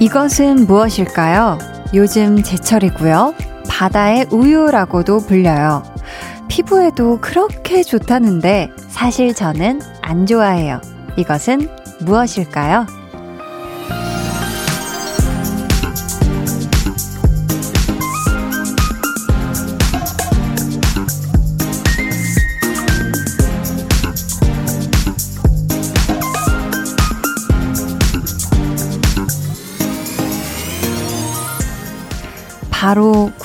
이것은 무엇일까요? 요즘 제철이고요. 바다의 우유라고도 불려요. 피부에도 그렇게 좋다는데 사실 저는 안 좋아해요. 이것은 무엇일까요?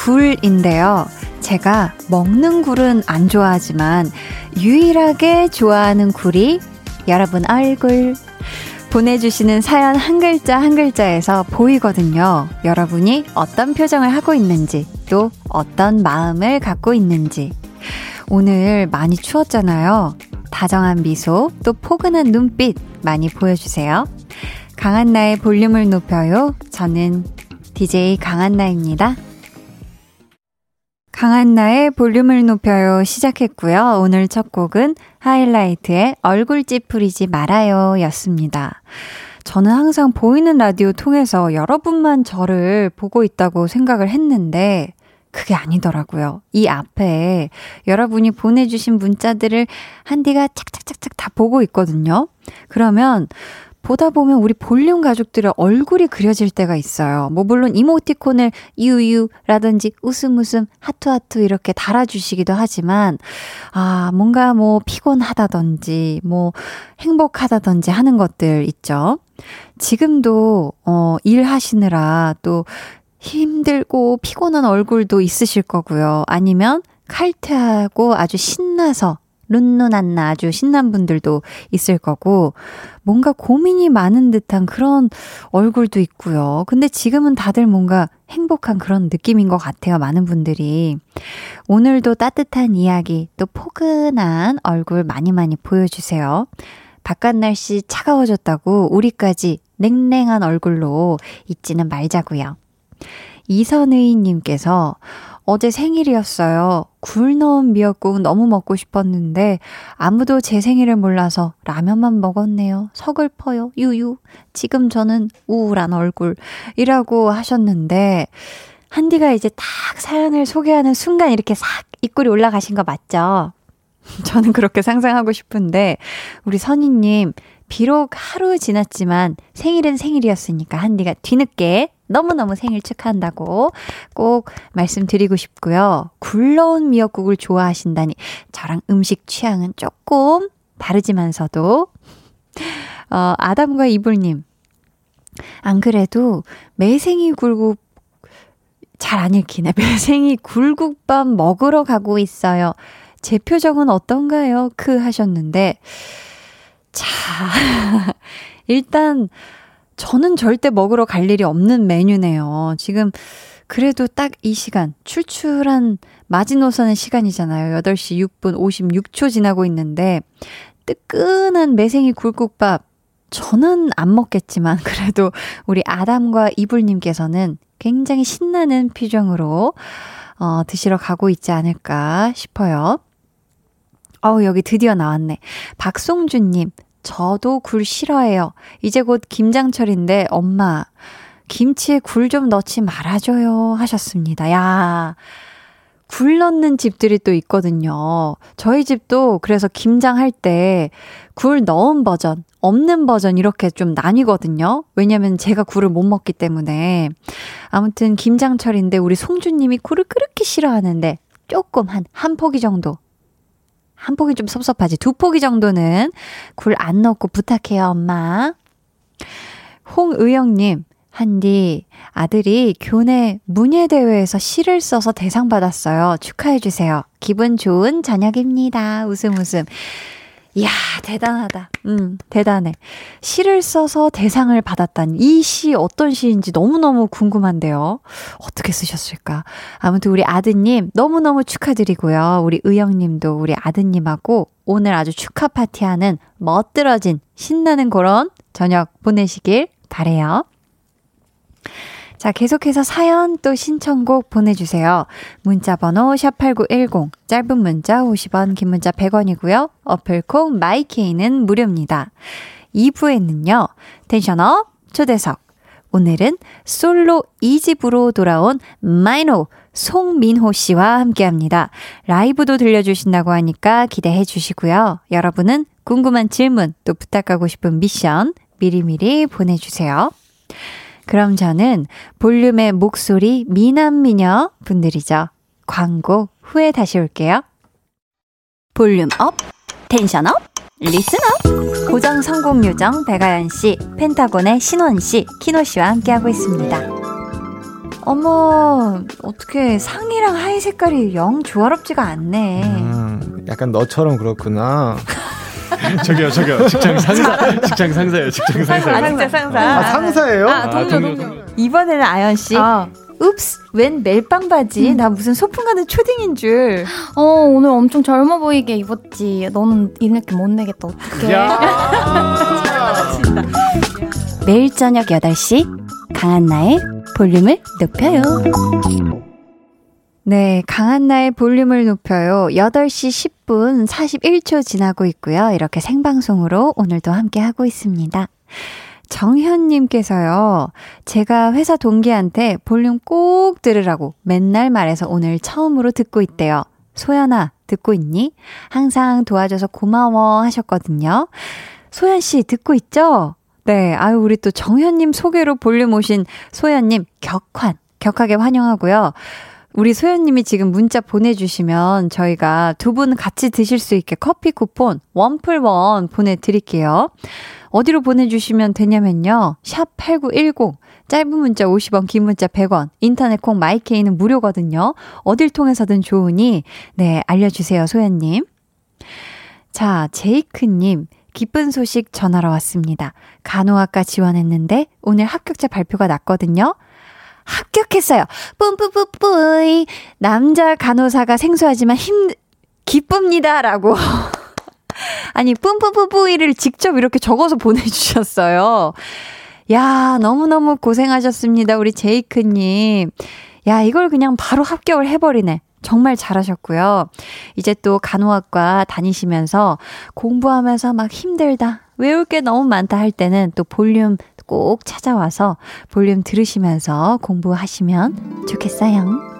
굴인데요. 제가 먹는 굴은 안 좋아하지만 유일하게 좋아하는 굴이 여러분 얼굴. 보내주시는 사연 한 글자 한 글자에서 보이거든요. 여러분이 어떤 표정을 하고 있는지, 또 어떤 마음을 갖고 있는지. 오늘 많이 추웠잖아요. 다정한 미소, 또 포근한 눈빛 많이 보여주세요. 강한나의 볼륨을 높여요. 저는 DJ 강한나입니다. 강한나의 볼륨을 높여요 시작했고요. 오늘 첫 곡은 하이라이트의 얼굴 찌푸리지 말아요 였습니다. 저는 항상 보이는 라디오 통해서 여러분만 저를 보고 있다고 생각을 했는데 그게 아니더라고요. 이 앞에 여러분이 보내주신 문자들을 한디가 착착착착 다 보고 있거든요. 그러면 보다 보면 우리 볼륨 가족들의 얼굴이 그려질 때가 있어요. 뭐 물론 이모티콘을 유유라든지 웃음 웃음 하트 하트 이렇게 달아주시기도 하지만 아 뭔가 뭐 피곤하다든지 뭐 행복하다든지 하는 것들 있죠. 지금도 어 일하시느라 또 힘들고 피곤한 얼굴도 있으실 거고요. 아니면 칼퇴하고 아주 신나서 룬눈안나 아주 신난 분들도 있을 거고, 뭔가 고민이 많은 듯한 그런 얼굴도 있고요. 근데 지금은 다들 뭔가 행복한 그런 느낌인 것 같아요. 많은 분들이. 오늘도 따뜻한 이야기, 또 포근한 얼굴 많이 많이 보여주세요. 바깥 날씨 차가워졌다고 우리까지 냉랭한 얼굴로 있지는 말자고요. 이선의님께서 어제 생일이었어요. 굴 넣은 미역국 너무 먹고 싶었는데 아무도 제 생일을 몰라서 라면만 먹었네요. 서글퍼요. 유유. 지금 저는 우울한 얼굴이라고 하셨는데 한디가 이제 딱 사연을 소개하는 순간 이렇게 싹 입꼬리 올라가신 거 맞죠? 저는 그렇게 상상하고 싶은데 우리 선희님 비록 하루 지났지만 생일은 생일이었으니까 한디가 뒤늦게 너무너무 생일 축하한다고 꼭 말씀드리고 싶고요. 굴러온 미역국을 좋아하신다니 저랑 음식 취향은 조금 다르지만서도 어, 아담과 이불님 안 그래도 매생이 굴국 잘 안 읽히네. 매생이 굴국밥 먹으러 가고 있어요. 제 표정은 어떤가요? 크 하셨는데 자 일단 저는 절대 먹으러 갈 일이 없는 메뉴네요. 지금 그래도 딱 이 시간, 출출한 마지노선의 시간이잖아요. 8시 6분 56초 지나고 있는데, 뜨끈한 매생이 굴국밥, 저는 안 먹겠지만, 그래도 우리 아담과 이불님께서는 굉장히 신나는 표정으로, 어, 드시러 가고 있지 않을까 싶어요. 어우, 여기 드디어 나왔네. 박송준님, 저도 굴 싫어해요. 이제 곧 김장철인데 엄마 김치에 굴 좀 넣지 말아줘요 하셨습니다. 야. 굴 넣는 집들이 또 있거든요. 저희 집도 그래서 김장할 때 굴 넣은 버전, 없는 버전 이렇게 좀 나뉘거든요. 왜냐면 제가 굴을 못 먹기 때문에. 아무튼 김장철인데 우리 송주님이 굴을 그렇게 싫어하는데 조금 한, 한 포기 정도 한 포기 좀 섭섭하지. 두 포기 정도는 굴 안 넣고 부탁해요, 엄마. 홍의영님, 한디, 아들이 교내 문예대회에서 시를 써서 대상 받았어요. 축하해주세요. 기분 좋은 저녁입니다. 웃음 웃음. 이야, 대단하다. 음, 대단해. 시를 써서 대상을 받았다니. 이 시 어떤 시인지 너무너무 궁금한데요. 어떻게 쓰셨을까? 아무튼 우리 아드님 너무너무 축하드리고요. 우리 의영님도 우리 아드님하고 오늘 아주 축하 파티하는 멋들어진 신나는 그런 저녁 보내시길 바래요. 자, 계속해서 사연 또 신청곡 보내주세요. 문자번호 샵8910, 짧은 문자 50원, 긴 문자 100원이고요. 어플콩 마이케이는 무료입니다. 2부에는요, Tension up 초대석, 오늘은 솔로 2집으로 돌아온 마이노 송민호 씨와 함께 합니다. 라이브도 들려주신다고 하니까 기대해 주시고요. 여러분은 궁금한 질문 또 부탁하고 싶은 미션 미리미리 보내주세요. 그럼 저는 볼륨의 목소리 미남미녀 분들이죠. 광고 후에 다시 올게요. Volume up, Tension up, listen up. 고정 성공 요정 배가연 씨, 펜타곤의 신원 씨, 키노 씨와 함께하고 있습니다. 어머, 어떻게 상의랑 하의 색깔이 영 조화롭지가 않네. 음, 약간 너처럼 그렇구나. 저기요, 저기요. 직장 상사, 직장 상사예요, 직장 상사. 아, 직장 상사. 아, 상사예요? 아, 동료, 아, 동료, 동료. 이번에는 아연 씨. 아. Oops, 웬 멜빵 바지? 음. 나 무슨 소풍 가는 초딩인 줄. 어, 오늘 엄청 젊어 보이게 입었지. 너는 이렇게 못 내겠다, 어떡해. 매일 저녁 8시, 강한나의 볼륨을 높여요. 네, 강한나의 볼륨을 높여요. 8시 10분 41초 지나고 있고요. 이렇게 생방송으로 오늘도 함께 하고 있습니다. 정현님께서요, 제가 회사 동기한테 볼륨 꼭 들으라고 맨날 말해서 오늘 처음으로 듣고 있대요. 소연아, 듣고 있니? 항상 도와줘서 고마워 하셨거든요. 소연씨, 듣고 있죠? 네, 아유, 우리 또 정현님 소개로 볼륨 오신 소연님, 격환, 격하게 환영하고요. 우리 소연님이 지금 문자 보내주시면 저희가 두 분 같이 드실 수 있게 커피 쿠폰 원풀원 보내드릴게요. 어디로 보내주시면 되냐면요. 샵 8910. 짧은 문자 50원, 긴 문자 100원. 인터넷 콩 마이케이는 무료거든요. 어딜 통해서든 좋으니, 네, 알려주세요, 소연님. 자, 제이크님. 기쁜 소식 전하러 왔습니다. 간호학과 지원했는데 오늘 합격자 발표가 났거든요. 합격했어요. 뿜뿜뿜뿌이. 남자 간호사가 생소하지만 힘, 기쁩니다. 라고. 아니, 뿜뿜뿜뿌이를 직접 이렇게 적어서 보내주셨어요. 야, 너무너무 고생하셨습니다. 우리 제이크님. 야, 이걸 그냥 바로 합격을 해버리네. 정말 잘하셨고요. 이제 또 간호학과 다니시면서 공부하면서 막 힘들다. 외울 게 너무 많다 할 때는 또 볼륨 꼭 찾아와서 볼륨 들으시면서 공부하시면 좋겠어요.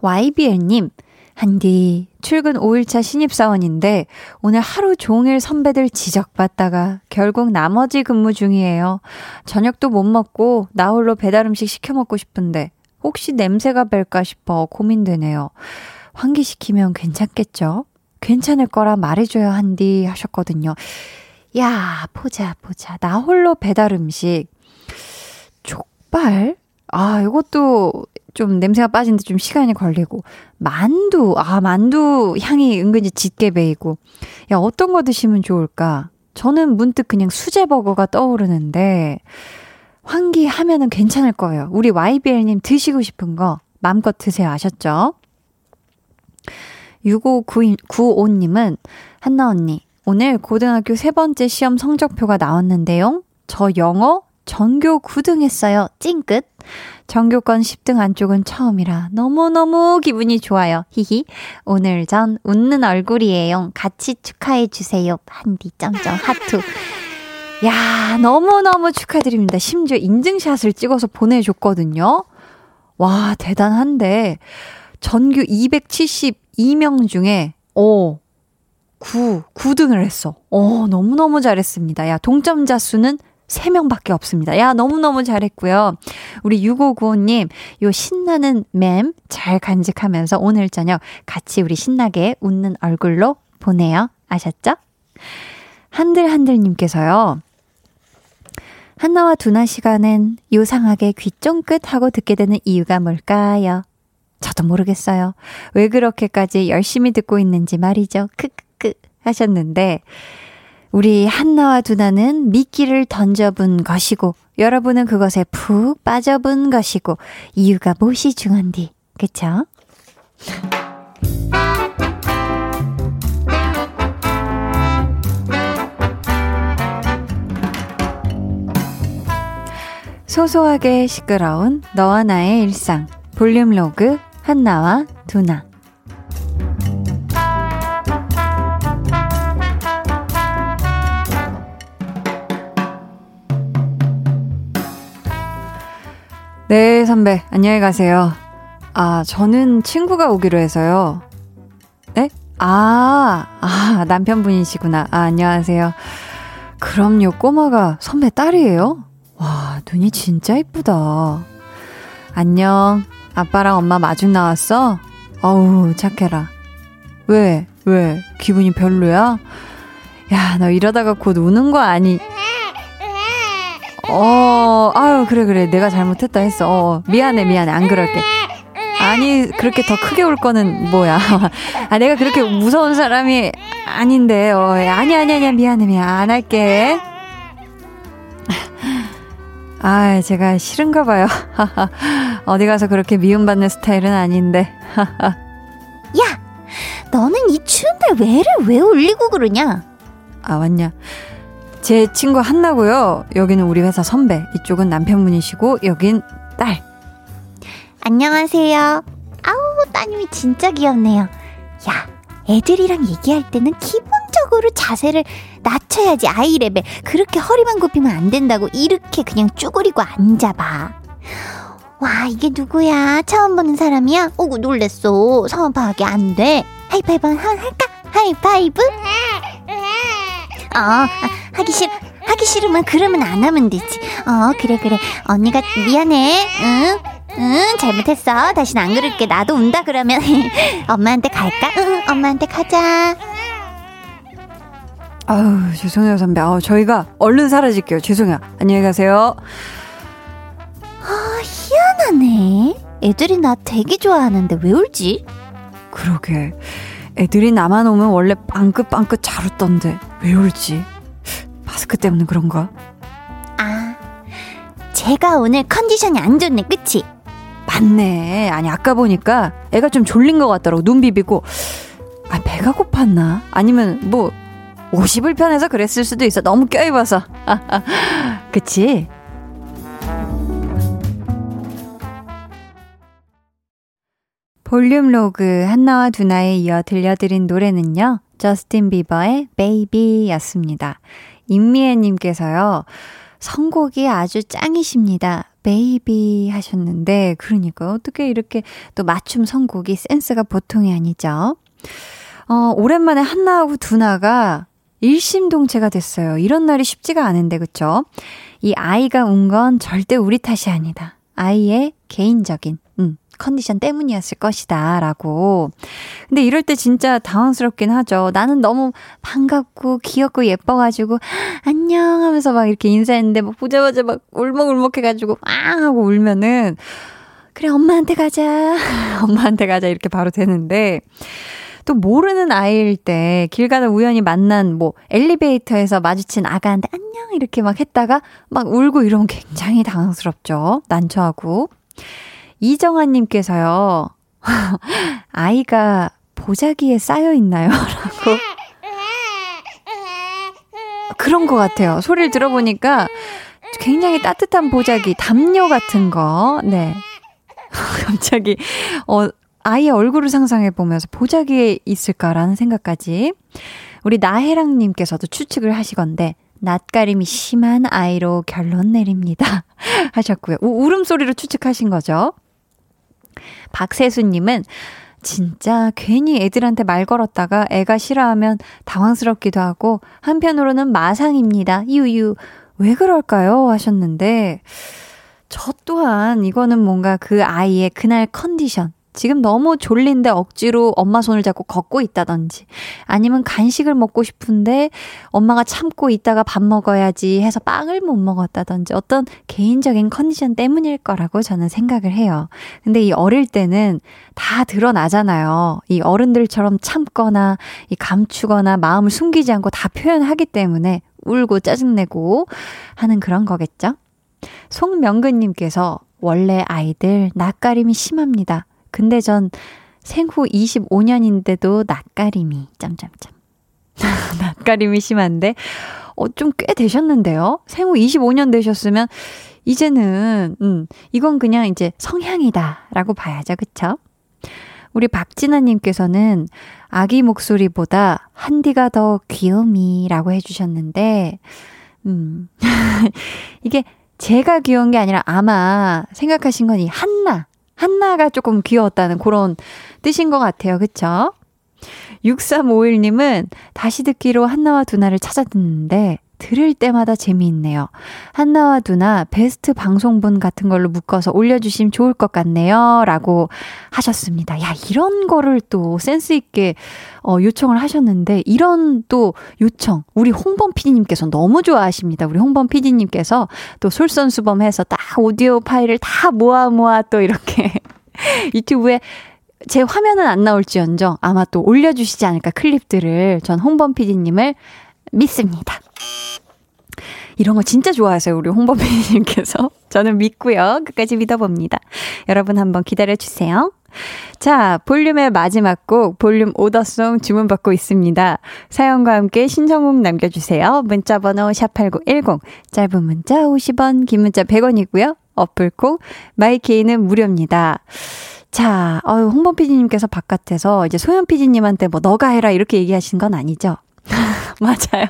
YBL님, 한디, 출근 5일차 신입사원인데 오늘 하루 종일 선배들 지적받다가 결국 나머지 근무 중이에요. 저녁도 못 먹고 나 홀로 배달 음식 시켜 먹고 싶은데 혹시 냄새가 뺄까 싶어 고민되네요. 환기시키면 괜찮겠죠? 괜찮을 거라 말해줘야 한디 하셨거든요. 야, 보자, 보자. 나 홀로 배달 음식. 족발? 아, 이것도 좀 냄새가 빠지는데 좀 시간이 걸리고. 만두. 아, 만두 향이 은근히 짙게 배이고. 야, 어떤 거 드시면 좋을까? 저는 문득 그냥 수제버거가 떠오르는데, 환기하면은 괜찮을 거예요. 우리 YBL님 드시고 싶은 거 마음껏 드세요. 아셨죠? 6595님은, 한나 언니, 오늘 고등학교 세 번째 시험 성적표가 나왔는데요. 저 영어 전교 9등 했어요. 찡긋. 전교권 10등 안쪽은 처음이라 너무너무 기분이 좋아요. 히히. 오늘 전 웃는 얼굴이에요. 같이 축하해 주세요. 한디 점점 하트. 야, 너무너무 축하드립니다. 심지어 인증샷을 찍어서 보내줬거든요. 와, 대단한데. 전교 272명 중에, 오, 9, 9등을 했어. 어, 너무너무 잘했습니다. 야, 동점자 수는 3명밖에 없습니다. 야, 너무너무 잘했고요. 우리 6595님, 요 신나는 맴 잘 간직하면서 오늘 저녁 같이 우리 신나게 웃는 얼굴로 보내요. 아셨죠? 한들한들님께서요. 한나와 두나 시간엔 요상하게 귀 쫑긋 하고 듣게 되는 이유가 뭘까요? 저도 모르겠어요. 왜 그렇게까지 열심히 듣고 있는지 말이죠. 크크. 하셨는데, 우리 한나와 두나는 미끼를 던져본 것이고, 여러분은 그것에 푹 빠져본 것이고, 이유가 무엇이 중한디, 그쵸? 소소하게 시끄러운 너와 나의 일상 볼륨 로그 한나와 두나 선배, 안녕히 가세요. 아, 저는 친구가 오기로 해서요. 네? 아, 아, 남편분이시구나. 아, 안녕하세요. 그럼요, 꼬마가 선배 딸이에요? 와, 눈이 진짜 이쁘다. 안녕. 아빠랑 엄마 마중 나왔어? 어우, 착해라. 왜? 왜? 기분이 별로야? 야, 너 이러다가 곧 우는 거 아니? 어, 아유, 그래, 그래. 내가 잘못했다 했어. 어, 미안해, 미안해. 안 그럴게. 아니, 그렇게 더 크게 울 거는 뭐야. 아, 내가 그렇게 무서운 사람이 아닌데, 어, 아니, 아니, 아니, 미안해, 미안. 안 할게. 아, 제가 싫은가 봐요. 어디 가서 그렇게 미움받는 스타일은 아닌데. 야, 너는 이 추운데 왜를 왜 울리고 그러냐? 아, 왔냐. 제 친구 한나고요. 여기는 우리 회사 선배. 이쪽은 남편분이시고 여긴 딸. 안녕하세요. 아우, 따님이 진짜 귀엽네요. 야, 애들이랑 얘기할 때는 기본적으로 자세를 낮춰야지 아이 레벨. 그렇게 허리만 굽히면 안 된다고 이렇게 그냥 쭈그리고 앉아봐. 와, 이게 누구야? 처음 보는 사람이야? 오구 놀랬어. 성원 파악이 안 돼. 하이파이브 한 할까? 하이파이브? 어, 하기 싫, 하기 싫으면 그러면 안 하면 되지. 어, 그래, 그래. 언니가 미안해. 응? 응, 잘못했어. 다신 안 그럴게. 나도 운다 그러면 엄마한테 갈까? 응, 엄마한테 가자. 아우, 죄송해요, 선배. 아우, 저희가 얼른 사라질게요. 죄송해요. 안녕히 가세요. 아, 희한하네. 애들이 나 되게 좋아하는데 왜 울지? 그러게. 애들이 나만 오면 원래 빵긋빵긋 잘 웃던데 왜 울지? 마스크 때문에 그런가? 아, 제가 오늘 컨디션이 안 좋네, 그치? 맞네. 아니 아까 보니까 애가 좀 졸린 것 같더라고. 눈 비비고. 아 배가 고팠나? 아니면 뭐 50을 편해서 그랬을 수도 있어. 너무 껴입어서. 그치? 볼륨 로그 한나와 두나에 이어 들려드린 노래는요. 저스틴 비버의 Baby였습니다. 임미애님께서요. 선곡이 아주 짱이십니다. Baby 하셨는데, 그러니까 어떻게 이렇게 또 맞춤 선곡이 센스가 보통이 아니죠. 어, 오랜만에 한나하고 두나가 일심동체가 됐어요. 이런 날이 쉽지가 않은데, 그쵸? 이 아이가 운 건 절대 우리 탓이 아니다. 아이의 개인적인, 음, 컨디션 때문이었을 것이다. 라고. 근데 이럴 때 진짜 당황스럽긴 하죠. 나는 너무 반갑고 귀엽고 예뻐가지고, 안녕 하면서 막 이렇게 인사했는데, 막 보자마자 막 울먹울먹 해가지고, 앙! 하고 울면은, 그래, 엄마한테 가자. 엄마한테 가자. 이렇게 바로 되는데, 또 모르는 아이일 때 길 가다 우연히 만난 뭐 엘리베이터에서 마주친 아가한테 안녕 이렇게 막 했다가 막 울고 이러면 굉장히 당황스럽죠. 난처하고. 이정아님께서요, 아이가 보자기에 쌓여 있나요? 라고. 그런 것 같아요. 소리를 들어보니까 굉장히 따뜻한 보자기, 담요 같은 거, 네. 갑자기, 어, 아이의 얼굴을 상상해 보면서 보자기에 있을까라는 생각까지. 우리 나혜랑님께서도 추측을 하시건데, 낯가림이 심한 아이로 결론 내립니다. 하셨고요. 우, 울음소리로 추측하신 거죠. 박세수님은 진짜 괜히 애들한테 말 걸었다가 애가 싫어하면 당황스럽기도 하고 한편으로는 마상입니다. 유유. 왜 그럴까요? 하셨는데 저 또한 이거는 뭔가 그 아이의 그날 컨디션 지금 너무 졸린데 억지로 엄마 손을 잡고 걷고 있다든지 아니면 간식을 먹고 싶은데 엄마가 참고 있다가 밥 먹어야지 해서 빵을 못 먹었다든지 어떤 개인적인 컨디션 때문일 거라고 저는 생각을 해요. 근데 이 어릴 때는 다 드러나잖아요. 이 어른들처럼 참거나 이 감추거나 마음을 숨기지 않고 다 표현하기 때문에 울고 짜증내고 하는 그런 거겠죠? 송명근님께서 원래 아이들 낯가림이 심합니다. 근데 전 생후 25년인데도 낯가림이, 짬짬짬. 낯가림이 심한데, 어, 좀 꽤 되셨는데요? 생후 25년 되셨으면, 이제는, 음, 이건 그냥 이제 성향이다. 라고 봐야죠. 그쵸? 우리 박진아 님께서는 아기 목소리보다 한디가 더 귀요미라고 해 주셨는데, 음, 이게 제가 귀여운 게 아니라 아마 생각하신 건 이 한나. 한나가 조금 귀여웠다는 그런 뜻인 것 같아요. 그쵸? 6351님은 다시 듣기로 한나와 두나를 찾아 듣는데 들을 때마다 재미있네요. 한나와 두나 베스트 방송분 같은 걸로 묶어서 올려주시면 좋을 것 같네요. 라고 하셨습니다. 야, 이런 거를 또 센스있게 어, 요청을 하셨는데, 이런 또 요청, 우리 홍범 PD님께서 너무 좋아하십니다. 우리 홍범 PD님께서 또 솔선수범해서 딱 오디오 파일을 다 모아 모아 또 이렇게 유튜브에 제 화면은 안 나올지언정 아마 또 올려주시지 않을까 클립들을 전 홍범 PD님을 믿습니다. 이런 거 진짜 좋아하세요, 우리 홍범 PD님께서. 저는 믿고요. 끝까지 믿어봅니다. 여러분 한번 기다려주세요. 자, 볼륨의 마지막 곡, 볼륨 오더송 주문받고 있습니다. 사연과 함께 신청곡 남겨주세요. 문자번호 샵8910, 짧은 문자 50원, 긴 문자 100원이고요. 어플콕, 마이케이는 무료입니다. 자, 어유 홍범 PD님께서 바깥에서 이제 소연 PD님한테 뭐 너가 해라 이렇게 얘기하신 건 아니죠? 맞아요.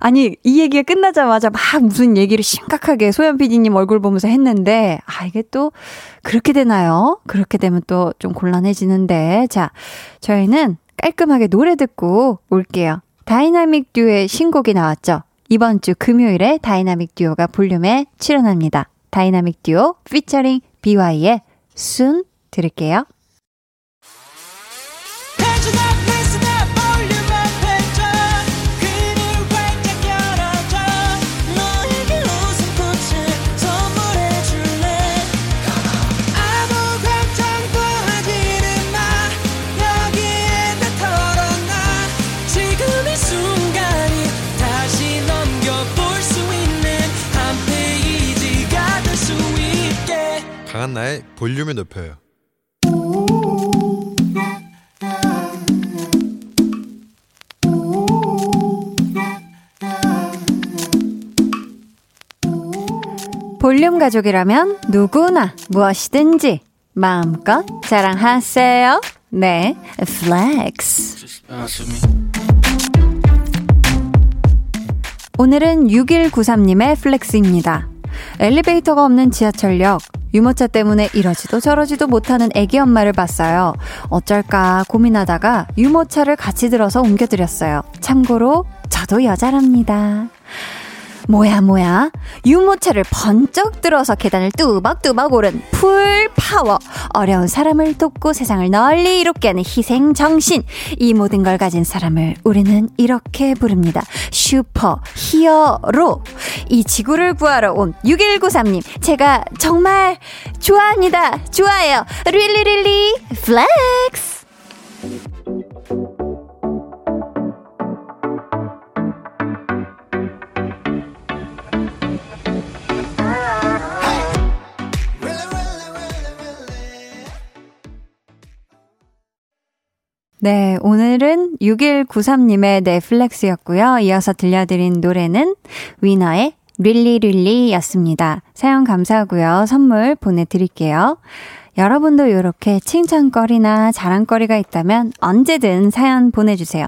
아니, 이 얘기가 끝나자마자 막 무슨 얘기를 심각하게 소연 PD님 얼굴 보면서 했는데, 아, 이게 또 그렇게 되나요? 그렇게 되면 또 좀 곤란해지는데. 자, 저희는 깔끔하게 노래 듣고 올게요. 다이나믹 듀오의 신곡이 나왔죠. 이번 주 금요일에 다이나믹 듀오가 볼륨에 출연합니다. 다이나믹 듀오 피처링 BY의 순 들을게요. 볼륨을 높여요. 볼륨 가족이라면 누구나 무엇이든지 마음껏 자랑하세요. 네, flex. 오늘은 6193님의 flex입니다. 엘리베이터가 없는 지하철역. 유모차 때문에 이러지도 저러지도 못하는 애기 엄마를 봤어요. 어쩔까 고민하다가 유모차를 같이 들어서 옮겨드렸어요. 참고로 저도 여자랍니다. 뭐야 뭐야? 유모차를 번쩍 들어서 계단을 뚜벅뚜벅 오른 full power. 어려운 사람을 돕고 세상을 널리 이롭게 하는 희생 정신. 이 모든 걸 가진 사람을 우리는 이렇게 부릅니다. 슈퍼 히어로. 이 지구를 구하러 온 6193님 제가 정말 좋아합니다. 좋아해요. 릴리 릴리 플렉스 네, 오늘은 6193님의 네 flex였고요. 이어서 들려드린 노래는 위너의 REALLY REALLY 였습니다. 사연 감사하고요. 선물 보내드릴게요. 여러분도 이렇게 칭찬거리나 자랑거리가 있다면 언제든 사연 보내주세요.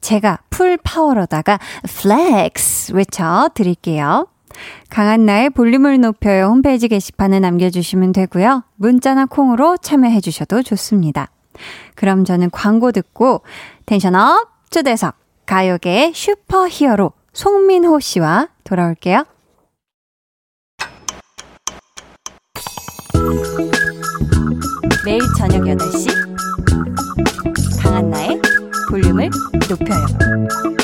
제가 full power로다가 flex 외쳐 드릴게요. 강한나의 볼륨을 높여요 홈페이지 게시판에 남겨주시면 되고요. 문자나 콩으로 참여해 주셔도 좋습니다. 그럼 저는 광고 듣고 텐션업 초대석 가요계의 슈퍼 히어로 송민호 씨와 돌아올게요. 매일 저녁 8시 강한나의 볼륨을 높여요.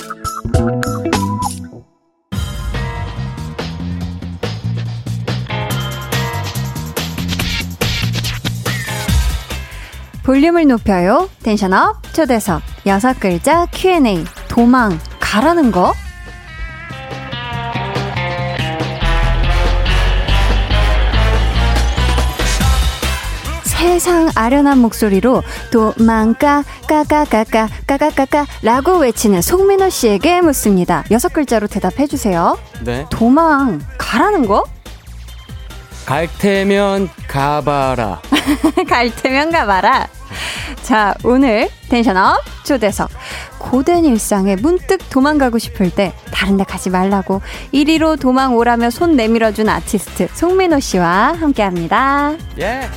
볼륨을 높여요. 텐션업 초대석 여섯 글자 Q&A 도망 가라는 거? 세상 아련한 목소리로 도망가 까까까까 까까까까 라고 외치는 송민호 씨에게 묻습니다. 여섯 글자로 대답해 주세요. 네. 도망 가라는 거? 갈 테면 가봐라. 갈 테면 가봐라. 자, 오늘 tension up 초대석. 고된 일상에 문득 도망가고 싶을 때 다른 데 가지 말라고 이리로 도망 오라며 손 내밀어준 아티스트 송민호 씨와 함께 합니다. 예.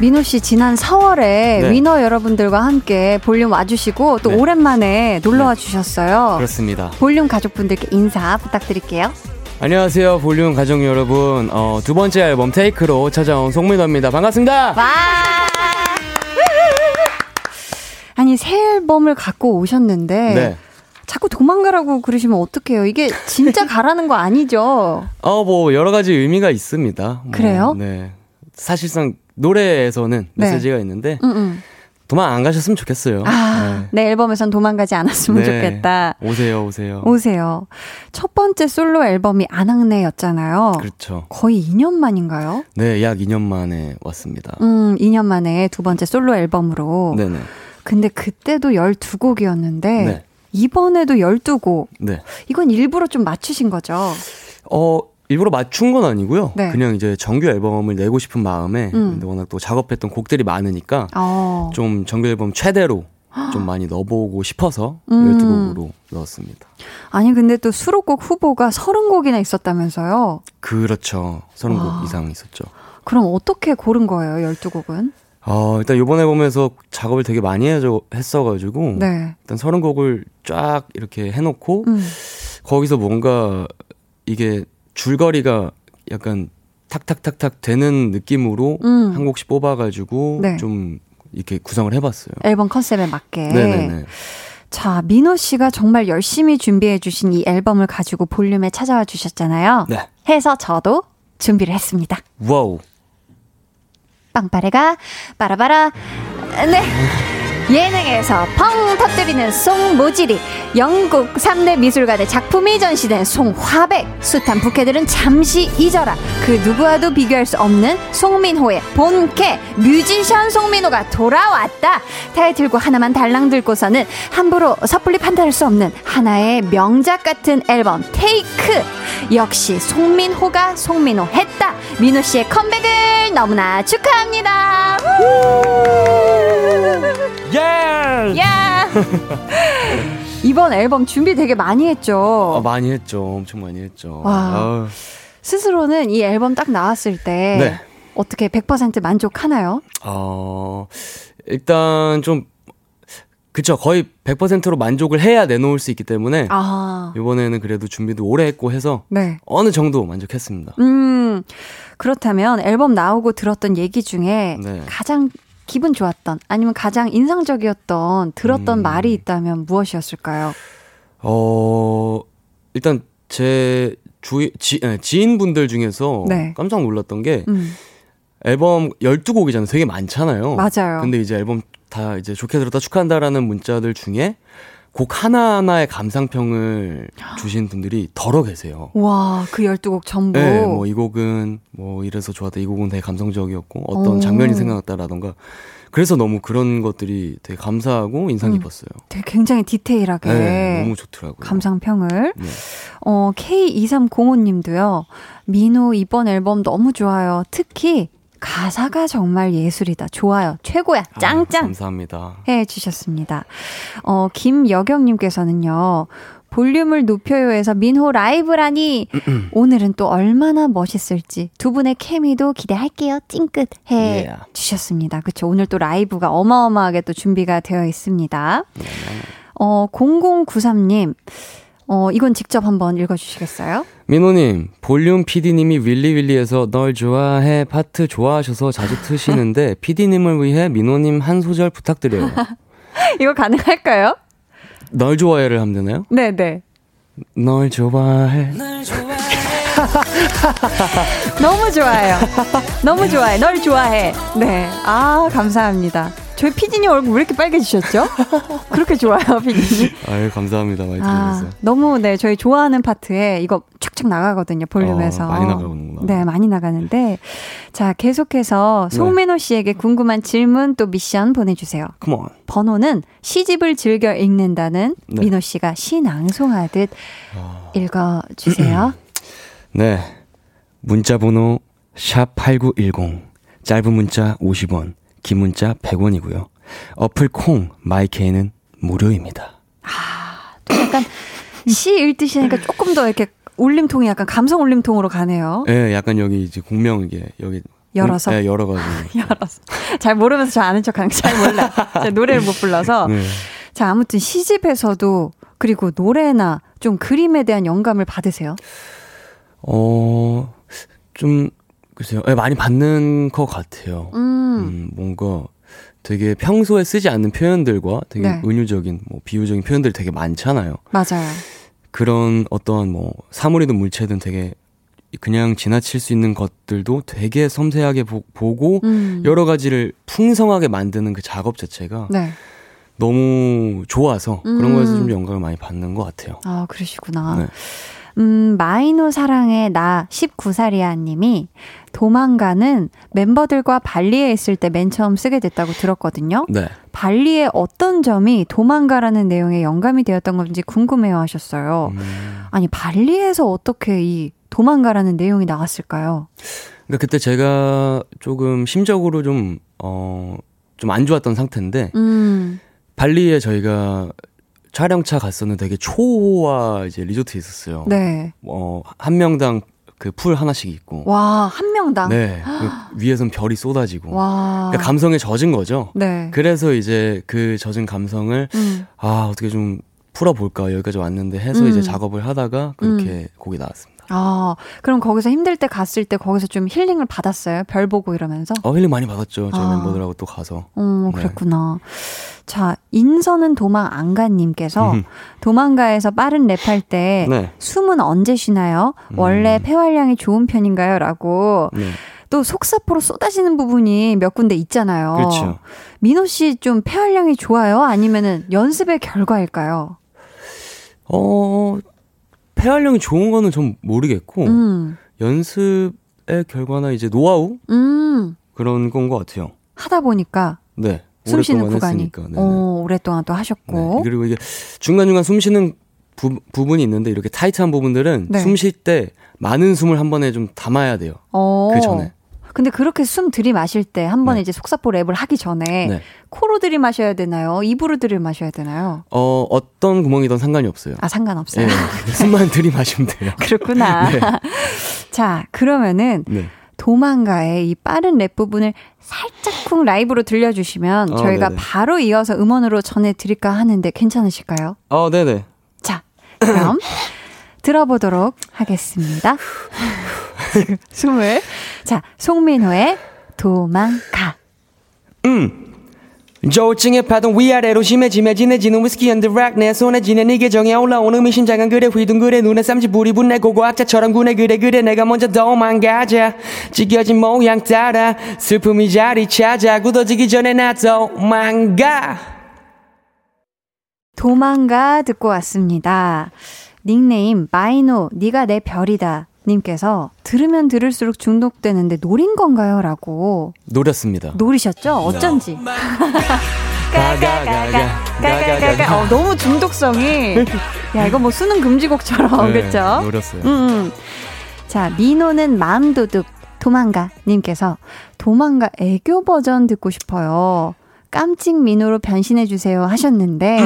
민호 씨 지난 4월에 네. 위너 여러분들과 함께 볼륨 와주시고 또 네. 오랜만에 놀러와 주셨어요. 그렇습니다. 볼륨 가족분들께 인사 부탁드릴게요. 안녕하세요, 볼륨 가족 여러분. 어, 두 번째 앨범 테이크로 찾아온 송민호입니다. 반갑습니다. 와! 아니 새 앨범을 갖고 오셨는데 네. 자꾸 도망가라고 그러시면 어떡해요? 이게 진짜 가라는 거 아니죠? 어, 뭐 여러 가지 의미가 있습니다. 뭐, 그래요? 네. 사실상 노래에서는 네. 메시지가 있는데 응, 응. 도망 안 가셨으면 좋겠어요. 아, 내 앨범에선 도망가지 않았으면 네. 좋겠다. 오세요, 오세요. 오세요. 첫 번째 솔로 앨범이 안악내였잖아요. 그렇죠. 거의 2년 만인가요? 네, 약 2년 만에 왔습니다. 음, 2년 만에 두 번째 솔로 앨범으로. 네네. 근데 그때도 12곡이었는데 네. 이번에도 12곡. 네. 이건 일부러 좀 맞추신 거죠? 어, 일부러 맞춘 건 아니고요. 네. 그냥 이제 정규 앨범을 내고 싶은 마음에 음. 워낙 또 작업했던 곡들이 많으니까 어. 좀 정규 앨범 최대로 좀 많이 넣어보고 싶어서 음. 12곡으로 넣었습니다. 아니 근데 또 수록곡 후보가 30곡이나 있었다면서요? 그렇죠. 30곡 와. 이상 있었죠. 그럼 어떻게 고른 거예요, 12곡은? 어, 일단 이번 앨범에서 작업을 되게 많이 해줘, 했어가지고 네. 일단 30곡을 쫙 이렇게 해놓고 음. 거기서 뭔가 이게 줄거리가 약간 탁탁탁탁 되는 느낌으로 음. 한 곡씩 뽑아가지고 네. 좀 이렇게 구성을 해봤어요. 앨범 concept에 맞게. 네네네. 자, 민호 씨가 정말 열심히 준비해 주신 이 앨범을 가지고 볼륨에 찾아와 주셨잖아요. 네. 해서 저도 준비를 했습니다. wow. 빵빠레가 빠라바라 네 예능에서 펑 터뜨리는 송모지리 영국 3대 미술관의 작품이 전시된 송 화백 숱한 부캐들은 잠시 잊어라. 그 누구와도 비교할 수 없는 송민호의 본캐 뮤지션 송민호가 돌아왔다. 타이틀곡 하나만 달랑 들고서는 함부로 섣불리 판단할 수 없는 하나의 명작 같은 앨범 테이크. 역시 송민호가 송민호 했다. 민호 씨의 컴백을 너무나 축하합니다 예! 야 이번 앨범 준비 되게 많이 했죠 아, 많이 했죠. 엄청 많이 했죠. 와. 스스로는 이 앨범 딱 나왔을 때 네. 어떻게 100% 만족하나요? 어, 일단 좀 그쵸 거의 100%로 만족을 해야 내놓을 수 있기 때문에 아, 이번에는 그래도 준비도 오래 했고 해서 네. 어느 정도 만족했습니다. 음, 그렇다면 앨범 나오고 들었던 얘기 중에 네. 가장 기분 좋았던 아니면 가장 인상적이었던 들었던 음. 말이 있다면 무엇이었을까요? 어, 일단 제 주, 지, 네, 지인분들 중에서 네. 깜짝 놀랐던 게 음, 앨범 12곡이잖아요. 되게 많잖아요. 맞아요. 근데 이제 앨범 다 이제 좋게 들었다 축하한다라는 문자들 중에 곡 하나하나의 감상평을 주신 분들이 덜어 계세요. 와, 그 12곡 전부. 네, 뭐 이 곡은 뭐 이래서 좋았다. 이 곡은 되게 감성적이었고 어떤 오. 장면이 생각났다라던가. 그래서 너무 그런 것들이 되게 감사하고 인상 음. 깊었어요. 되게 굉장히 디테일하게 네, 너무 좋더라고요. 감상평을. 네. 어, K2305님도요. 민호 이번 앨범 너무 좋아요. 특히 가사가 정말 예술이다. 좋아요. 최고야. 아, 짱짱. 감사합니다. 해 주셨습니다. 어, 김여경님께서는요. 볼륨을 높여요에서 민호 라이브라니 오늘은 또 얼마나 멋있을지 두 분의 케미도 기대할게요. 찡긋 해 Yeah. 주셨습니다. 그렇죠. 오늘 또 라이브가 어마어마하게 또 준비가 되어 있습니다. 네, 어, 0093님. 어, 이건 직접 한번 읽어 주시겠어요? 민호님, 볼륨 PD님이 윌리윌리에서 널 좋아해 파트 좋아하셔서 자주 트시는데 PD님을 위해 민호님 한 소절 부탁드려요. 이거 가능할까요? 널 좋아해를 하면 되나요? 네, 네. 널 좋아해. 너무 좋아요. 너무 좋아해. 널 좋아해. 네. 아, 감사합니다. 저희 피디님 얼굴 왜 이렇게 빨개지셨죠? 그렇게 좋아요, 피디님. 아유, 감사합니다. 많이 아, 들어주세요. 너무 네, 저희 좋아하는 파트에 이거 촥촥 나가거든요, 볼륨에서. 어, 많이 나가는구나. 네, 많이 나가는데. 자, 계속해서 네. 송민호 씨에게 궁금한 질문 또 미션 보내주세요. Come on. 번호는 시집을 즐겨 읽는다는 네. 민호 씨가 시 낭송하듯 읽어주세요. 네. 문자 번호 샵8910. 짧은 문자 50원, 긴 문자 100원이고요. 어플 콩 마이케이는 무료입니다. 또 약간 시 읽듯이 하니까 조금 더 이렇게 울림통이 약간 감성 울림통으로 가네요. 예, 약간 여기 이제 공명 이게 여기 열어서? 예, 열어가지고. 열어서. 잘 모르면서 저 아는 척 하는 거잘 몰라. 노래를 못 불러서. 네. 자, 아무튼 시집에서도 그리고 노래나 좀 그림에 대한 영감을 받으세요? 어, 좀 글쎄요, 예, 많이 받는 것 같아요. 음. 음, 뭔가 되게 평소에 쓰지 않는 표현들과 되게 네. 은유적인, 뭐 비유적인 표현들이 되게 많잖아요. 맞아요. 그런 어떠한 뭐 사물이든 물체든 되게 그냥 지나칠 수 있는 것들도 되게 섬세하게 보, 고 음. 여러 가지를 풍성하게 만드는 그 작업 자체가 네. 너무 좋아서 그런 음. 거에서 좀 영감을 많이 받는 것 같아요. 아, 그러시구나. 네. 음, 마이노 사랑의 나 19살이야 님이 도망가는 멤버들과 발리에 있을 때 맨 처음 쓰게 됐다고 들었거든요. 네. 발리의 어떤 점이 도망가라는 내용에 영감이 되었던 건지 궁금해요 하셨어요. 음. 아니, 발리에서 어떻게 이 도망가라는 내용이 나왔을까요? 그러니까 그때 제가 조금 심적으로 좀, 어, 좀 안 좋았던 상태인데, 음, 발리에 저희가 촬영차 갔었는데 되게 초호화 이제 리조트에 있었어요. 네. 어, 한 명당 그 풀 하나씩 있고. 와, 한 명당. 네. 그 위에선 별이 쏟아지고. 와. 그러니까 감성에 젖은 거죠. 네. 그래서 이제 그 젖은 감성을 음. 아, 어떻게 좀 풀어볼까 여기까지 왔는데 해서 음. 이제 작업을 하다가 그렇게 곡이 나왔습니다. 아, 그럼 거기서 힘들 때 갔을 때 거기서 좀 힐링을 받았어요? 별 보고 이러면서? 어, 힐링 많이 받았죠. 저희 아. 멤버들하고 또 가서. 어, 네. 그랬구나. 자, 인선은 도망 안 가님께서 음. 도망가에서 빠른 랩할 때 네. 숨은 언제 쉬나요? 음. 원래 폐활량이 좋은 편인가요? 라고 네. 또 속사포로 쏟아지는 부분이 몇 군데 있잖아요. 그렇죠. 민호 씨 좀 폐활량이 좋아요? 아니면은 연습의 결과일까요? 어, 폐활량이 좋은 거는 좀 모르겠고, 음, 연습의 결과나 이제 노하우? 음, 그런 건 것 같아요. 하다 보니까 네. 숨 쉬는 구간이 했으니까. 네네. 어, 오랫동안 또 네. 하셨고. 그리고 이게 중간 중간 숨 쉬는 부, 부분이 있는데 이렇게 타이트한 부분들은 네. 숨쉴 때 많은 숨을 한 번에 좀 담아야 돼요. 어. 그 전에. 근데 그렇게 숨 들이마실 때 한 번에 네. 이제 속사포 랩을 하기 전에 네. 코로 들이마셔야 되나요? 입으로 들이마셔야 되나요? 어, 어떤 구멍이든 상관이 없어요. 아 상관없어요. 예. 숨만 들이마시면 돼요. 그렇구나. 네. 자 그러면은 네. 도망가의 이 빠른 랩 부분을 살짝쿵 라이브로 들려주시면 어, 저희가 네네. 바로 이어서 음원으로 전해드릴까 하는데 괜찮으실까요? 어, 네네. 자 그럼 들어보도록 하겠습니다. 숨을 자 송민호의 도망가. 조증의 파동 위아래로 심해지며 진해지는 위스키 on the rock 내 손에 지내 네 계정에 올라오는 의미심장한 글에 휘둥그레 눈에 쌍심지 불이 붙네 고고학자처럼 구네 그래 그래 내가 먼저 도망가자 찢겨진 모양 따라 슬픔이 자리 찾아 굳어지기 전에 나 도망가 도망가 듣고 왔습니다. 닉네임 마이노 니가 내 별이다 님께서 들으면 들을수록 중독되는데 노린 건가요? 라고 노렸습니다. 노리셨죠? 네. 어쩐지. No. 가가가가가가가 어, 너무 중독성이 야 이거 뭐 수능 금지곡처럼 네, 그렇죠? 노렸어요. 음. 자 민호는 마음도둑 도망가 님께서 도망가 애교 버전 듣고 싶어요. 깜찍 민호로 변신해 주세요 하셨는데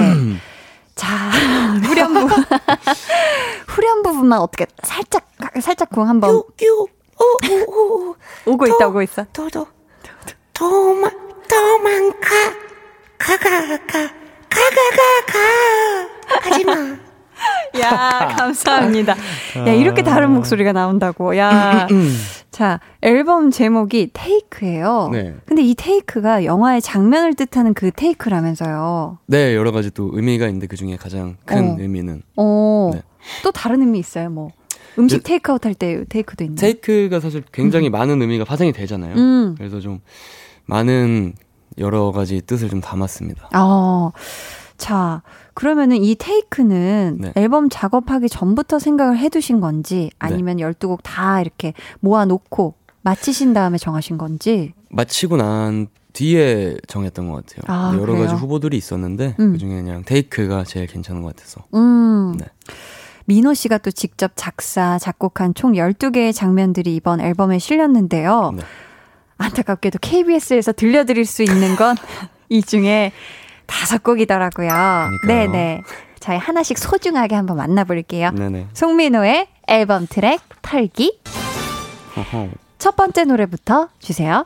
자 후렴부. 후렴 부분만 어떻게 살짝 살짝 궁 한번. 오고 있다 오고 있어. 도 도 도망 도망가. 가 가 가. 가 가 가 가. 하지 마 야, 감사합니다. 야, 이렇게 다른 목소리가 나온다고. 야. 자, 앨범 제목이 테이크예요. 네. 근데 이 테이크가 영화의 장면을 뜻하는 그 테이크라면서요. 네 여러 가지 또 의미가 있는데 그 중에 가장 큰 어. 의미는 어. 네. 또 다른 의미 있어요, 뭐. 음식 그- 테이크아웃 할 때 테이크도 있나요? 테이크가 사실 굉장히 많은 의미가 파생이 되잖아요 음. 그래서 좀 많은 여러 가지 뜻을 좀 담았습니다 어. 자, 그러면은 이 테이크는 네. 앨범 작업하기 전부터 생각을 해 두신 건지 아니면 12곡 다 이렇게 모아 놓고 마치신 다음에 정하신 건지. 마치고 난 뒤에 정했던 것 같아요. 아, 여러 그래요? 가지 후보들이 있었는데 음. 그 중에 그냥 테이크가 제일 괜찮은 것 같아서. 음. 네. 민호 씨가 또 직접 작사, 작곡한 총 12개의 장면들이 이번 앨범에 실렸는데요. 네. 안타깝게도 KBS에서 들려드릴 수 있는 건 이 중에 다섯 곡이더라고요. 그러니까요. 네네. 저희 하나씩 소중하게 한번 만나볼게요. 네네. 송민호의 앨범 트랙 털기. 허허. 첫 번째 노래부터 주세요.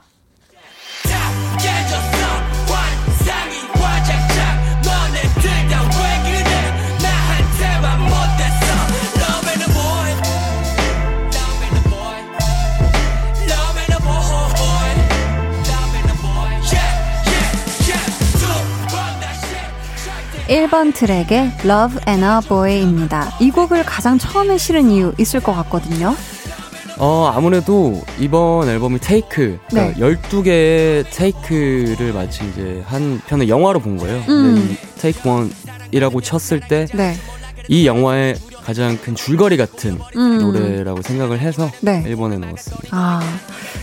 일번 트랙의 Love and a Boy입니다. 이 곡을 가장 처음에 실은 이유 있을 것 같거든요. 어, 아무래도 이번 앨범이 테이크, 네. 그러니까 12개의 테이크를 마치 이제 한 편의 영화로 본 거예요. 음. 이 테이크 원이라고 쳤을 때이 네. 영화의 가장 큰 줄거리 같은 음. 노래라고 생각을 해서 네. 1번에 넣었습니다. 아,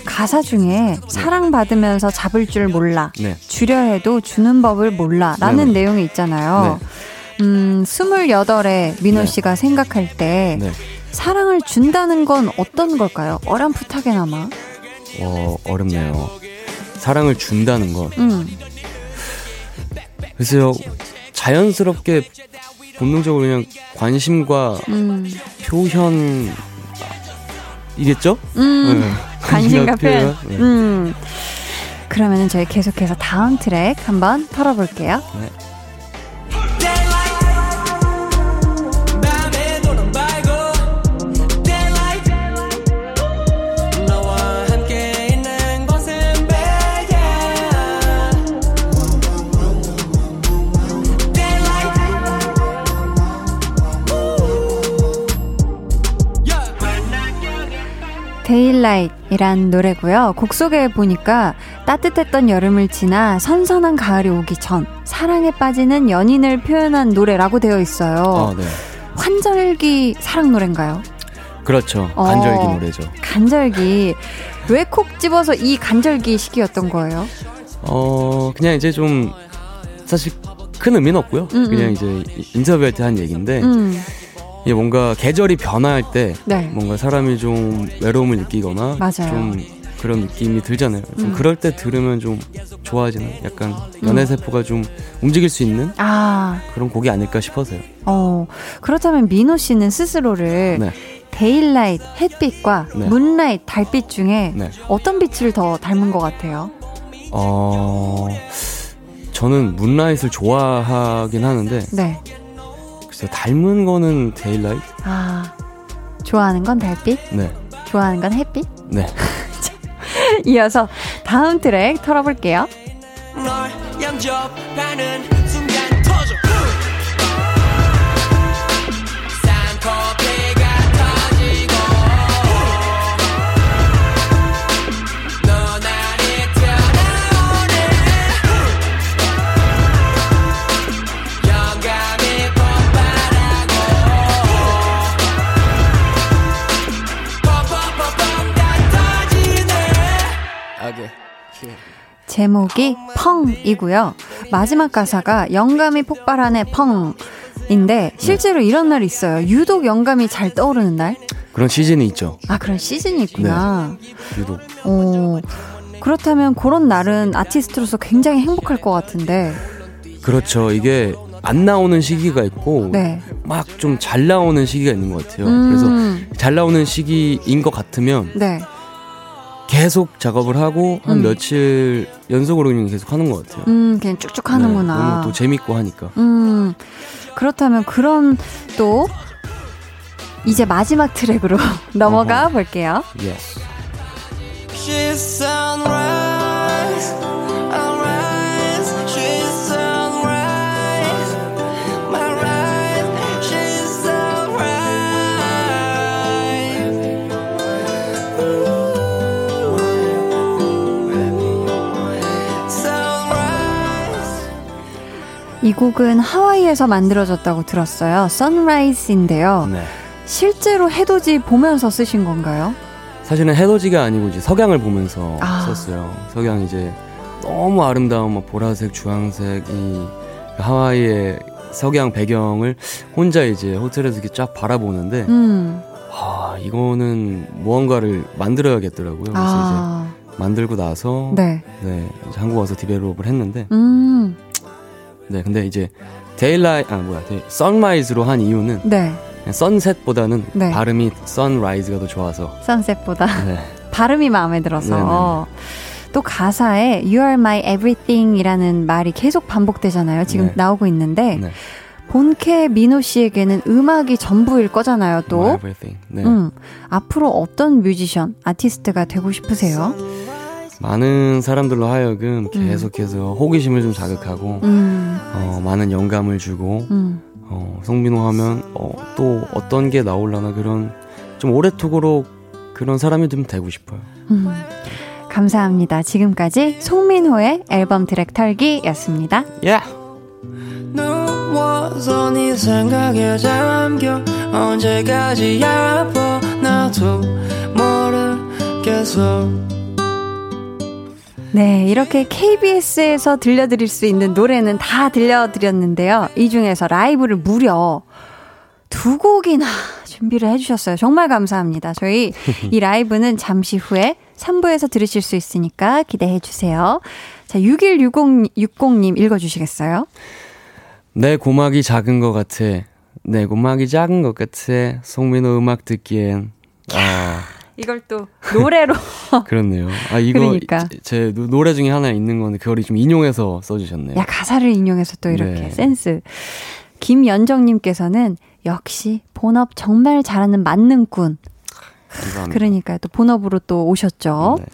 가사 중에 사랑받으면서 잡을 줄 몰라. 네. 주려 해도 주는 법을 몰라. 라는 네네. 내용이 있잖아요. 음, 28에 민호 네. 씨가 생각할 때 네. 사랑을 준다는 건 어떤 걸까요? 어렴풋하게나마. 어, 어렵네요. 사랑을 준다는 건. 음, 글쎄요, 자연스럽게 본능적으로 그냥 관심과 음, 표현, 이겠죠? 음. 네. 관심과 표현. 네. 음. 그러면은 저희 계속해서 다음 트랙 한번 털어볼게요. 밤 데일라이트이란 노래고요. 곡 속에 보니까 따뜻했던 여름을 지나 선선한 가을이 오기 전 사랑에 빠지는 연인을 표현한 노래라고 되어 있어요. 아, 네. 환절기 사랑 노래인가요? 그렇죠. 어. 간절기 노래죠. 간절기 왜 콕 집어서 이 간절기 시기였던 거예요? 어, 그냥 이제 좀, 사실 큰 의미는 없고요. 음, 그냥 음. 이제 인터뷰할 때 한 얘기인데, 음, 이게 뭔가 계절이 변화할 때, 네. 뭔가 사람이 좀 외로움을 느끼거나, 맞아요. 좀 그런 느낌이 들잖아요. 좀 음. 그럴 때 들으면 좀 좋아지는, 약간 연애 세포가 좀 움직일 수 있는 아, 그런 곡이 아닐까 싶어서요. 어 그렇다면 민호 씨는 스스로를 네. daylight 햇빛과 네. moonlight 달빛 중에 네. 어떤 빛을 더 닮은 것 같아요? 어, 저는 moonlight를 좋아하긴 하는데, 네. 글쎄 닮은 거는 데일라이트? 아, 좋아하는 건 달빛, 네. 좋아하는 건 햇빛. 네. 이어서 다음 트랙 털어볼게요. 제목이 펑이고요. 마지막 가사가 영감이 폭발하네 펑 인데 실제로 이런 날이 있어요. 유독 영감이 잘 떠오르는 날. 그런 시즌이 있죠. 아 그런 시즌이 있구나. 유독. 오 그렇다면 그런 날은 아티스트로서 굉장히 행복할 것 같은데. 그렇죠. 이게 안 나오는 시기가 있고 네. 막좀 잘 나오는 시기가 있는 것 같아요. 음. 그래서 잘 나오는 시기인 것 같으면 네. 계속 작업을 하고 한 음. 며칠 연속으로 그냥 계속 하는 것 같아요. 음 그냥 쭉쭉 네, 하는구나. 너무 또 재밌고 하니까. 음, 그렇다면 그런 또 이제 마지막 트랙으로 넘어가 어허. 볼게요. Yes. 이 곡은 하와이에서 만들어졌다고 들었어요. sunrise인데요. 네. 실제로 해돋이 보면서 쓰신 건가요? 사실은 해돋이가 아니고 이제 석양을 보면서 아. 썼어요. 석양 이제 너무 아름다운 막 보라색, 주황색 이 하와이의 석양 배경을 혼자 이제 호텔에서 이렇게 쫙 바라보는데 음. 아 이거는 무언가를 만들어야겠더라고요. 그래서 아. 이제 만들고 나서 네. 네, 이제 한국 와서 develop을 했는데 음, 네 근데 이제 dayligh- 아 뭐야 sunrise로 한 이유는 네. sunset보다는 네. 발음이 sunrise가 더 좋아서 sunset보다 네. 발음이 마음에 들어서. 네네네. 또 가사에 You are my everything이라는 말이 계속 반복되잖아요. 지금 네. 나오고 있는데 네. 본캐 민호 씨에게는 음악이 전부일 거잖아요. 또. 네. 음, 앞으로 어떤 뮤지션, 아티스트가 되고 싶으세요? 많은 사람들로 하여금 계속해서 호기심을 좀 자극하고 음, 어, 많은 영감을 주고 음. 어, 성민호 하면 어, 또 어떤 게 나올라나 그런 좀 오래토록 그런 사람이 좀 되고 싶어요. 음. 감사합니다. 지금까지 송민호의 앨범 트랙 털기였습니다. 야! 누워서 네 생각에 잠겨 언제까지야 아파 나도 모르겠어 네, 이렇게 KBS에서 들려드릴 수 있는 노래는 다 들려드렸는데요. 이 중에서 라이브를 무려 두 곡이나 준비를 해주셨어요. 정말 감사합니다. 저희 이 라이브는 잠시 후에 3부에서 들으실 수 있으니까 기대해 주세요. 자, 6160, 60님 읽어주시겠어요? 내 고막이 작은 것 같아. 내 고막이 작은 것 같아. 송민호 음악 듣기엔. 아, 이걸 또 노래로. 그렇네요. 아, 이거 그러니까. 제, 노- 노래 중에 하나 있는 건데 그걸 좀 인용해서 써주셨네요. 야, 가사를 인용해서 또 이렇게 네. 센스. 김연정님께서는 역시 본업 정말 잘하는 만능꾼. 감사합니다. 그러니까 또 본업으로 또 오셨죠. 네.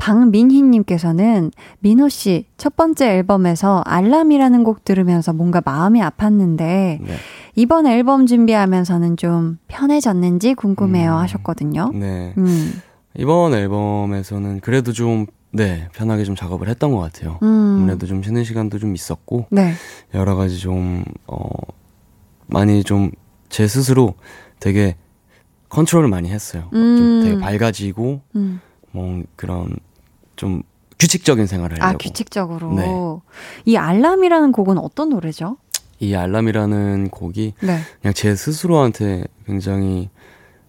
박민희님께서는 민호 씨 첫 번째 앨범에서 알람이라는 곡 들으면서 뭔가 마음이 아팠는데 네. 이번 앨범 준비하면서는 좀 편해졌는지 궁금해요 음. 하셨거든요. 네. 음, 이번 앨범에서는 그래도 좀, 네, 편하게 좀 작업을 했던 것 같아요. 음, 아무래도 좀 쉬는 시간도 좀 있었고, 네, 여러 가지 좀, 어, 많이 좀 제 스스로 되게 컨트롤을 많이 했어요. 음. 좀 되게 밝아지고, 음. 뭐 그런 좀 규칙적인 생활을 하려고. 아 규칙적으로 네. 이 알람이라는 곡은 어떤 노래죠? 이 알람이라는 곡이 네, 그냥 제 스스로한테 굉장히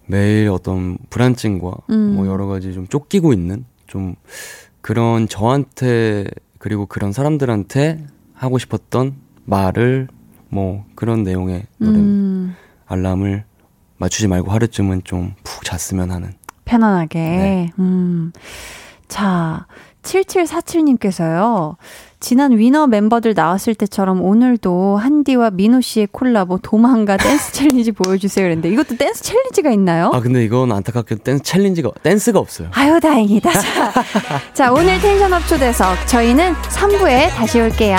매일 어떤 불안증과 음. 뭐 여러 가지 좀 쫓기고 있는 좀 그런 저한테 그리고 그런 사람들한테 하고 싶었던 말을 뭐 그런 내용의 노래 음, 알람을 맞추지 말고 하루쯤은 좀 푹 잤으면 하는 편안하게. 네. 음. 자, 7747님께서요. 지난 위너 멤버들 나왔을 때처럼 오늘도 한디와 민호 씨의 콜라보 도망가 댄스 challenge 보여주세요. 그랬는데 이것도 댄스 challenge가 있나요? 아 근데 이건 안타깝게 댄스 challenge가 댄스가 없어요 아유, 다행이다. 자, 자, 오늘 tension up 초대석. 저희는 3부에 다시 올게요.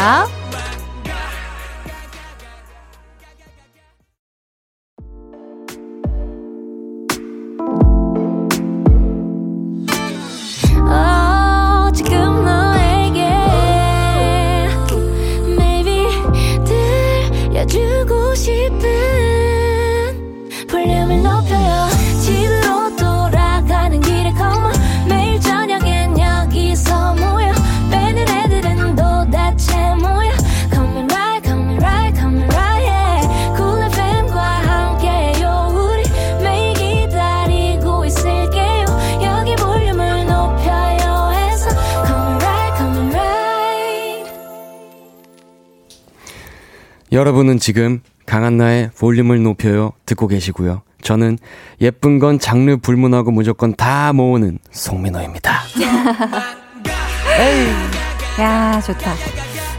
여러분은 지금 강한나의 볼륨을 높여요 듣고 계시고요. 저는 예쁜 건 장르 불문하고 무조건 다 모으는 송민호입니다. 야, 좋다.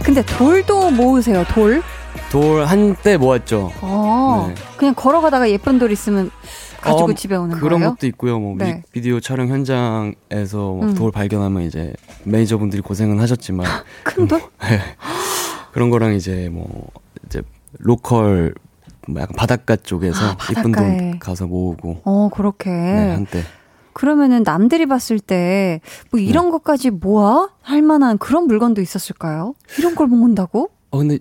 근데 돌도 모으세요, 돌? 돌 한때 모았죠. 어, 네. 그냥 걸어가다가 예쁜 돌 있으면 가지고 어, 집에 오는 그런 거예요? 것도 있고요. 뭐 네. 뮤직비디오 촬영 현장에서 음. 돌 발견하면 이제 매니저분들이 고생은 하셨지만 큰 돌? 그런 거랑 이제 뭐 이제 local 뭐 약간 바닷가 쪽에서 아, 이쁜. 돌 가서 모으고 어, 그렇게. 네, 한때 그러면은 남들이 봤을 때 뭐 네. 이런 것까지 모아 할 만한 그런 물건도 있었을까요? 이런 걸 모은다고? 어 근데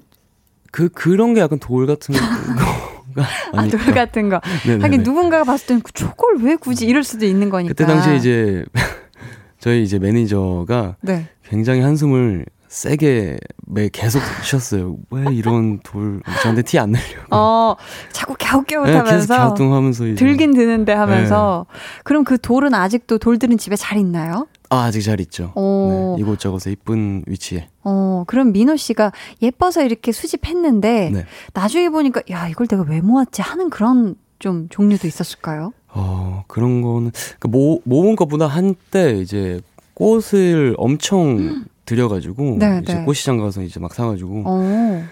그 그런 게 약간 돌 같은 거가 아? 돌 같은 거. 네네네. 하긴 누군가가 봤을 때는 그 저걸 왜 굳이 이럴 수도 있는 거니까. 그때 당시에 이제 저희 이제 매니저가 네. 굉장히 한숨을 세게 매 계속 쉬었어요. 왜 이런 돌 저한테 티 안 내려고. 어, 자꾸 네, 갸웃갸웃하면서 갸우뚱하면서 이제 들긴 드는데 하면서 네. 그럼 그 돌은 아직도 돌들은 집에 잘 있나요? 아, 아직 잘 있죠. 오. 네, 이곳저곳에 이쁜 위치에. 어, 그럼 민호 씨가 예뻐서 이렇게 수집했는데 네. 나중에 보니까 야, 이걸 내가 왜 모았지 하는 그런 좀 종류도 있었을까요? 어, 그런 거는, 그 모, 모은 것보다 한때 이제 꽃을 엄청 들여가지고, 네, 이제 네. 꽃시장 가서 이제 막 사가지고, 어.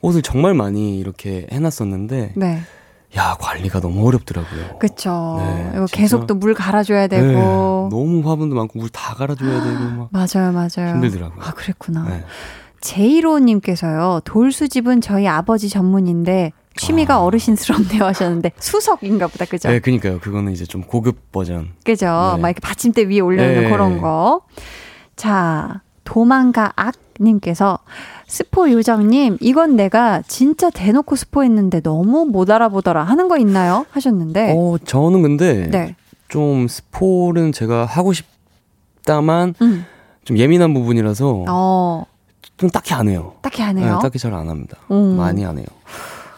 꽃을 정말 많이 이렇게 해놨었는데, 네. 야, 관리가 너무 어렵더라고요. 그쵸. 네, 이거. 계속 또 물 갈아줘야 네, 되고. 너무 화분도 많고, 물 다 갈아줘야 되고, 막. 맞아요, 맞아요. 힘들더라고요. 아, 그랬구나. 네. 제이로님께서요, 돌수집은 저희 아버지 전문인데, 취미가 아. 어르신스럽네요 하셨는데, 수석인가 보다, 그죠? 네, 그니까요. 그거는 이제 좀 고급 버전. 그죠? 네. 막 이렇게 받침대 위에 올려놓는 네. 그런 거. 자, 도망가 악 님께서 스포 요정님, 이건 내가 진짜 대놓고 스포했는데 너무 못 알아보더라 하는 거 있나요? 하셨는데. 어, 저는 근데, 네. 좀 스포는 제가 하고 싶다만, 음. 좀 예민한 부분이라서, 어, 좀 딱히 안 해요. 딱히 안 해요. 네, 딱히 잘 안 합니다. 음. 많이 안 해요.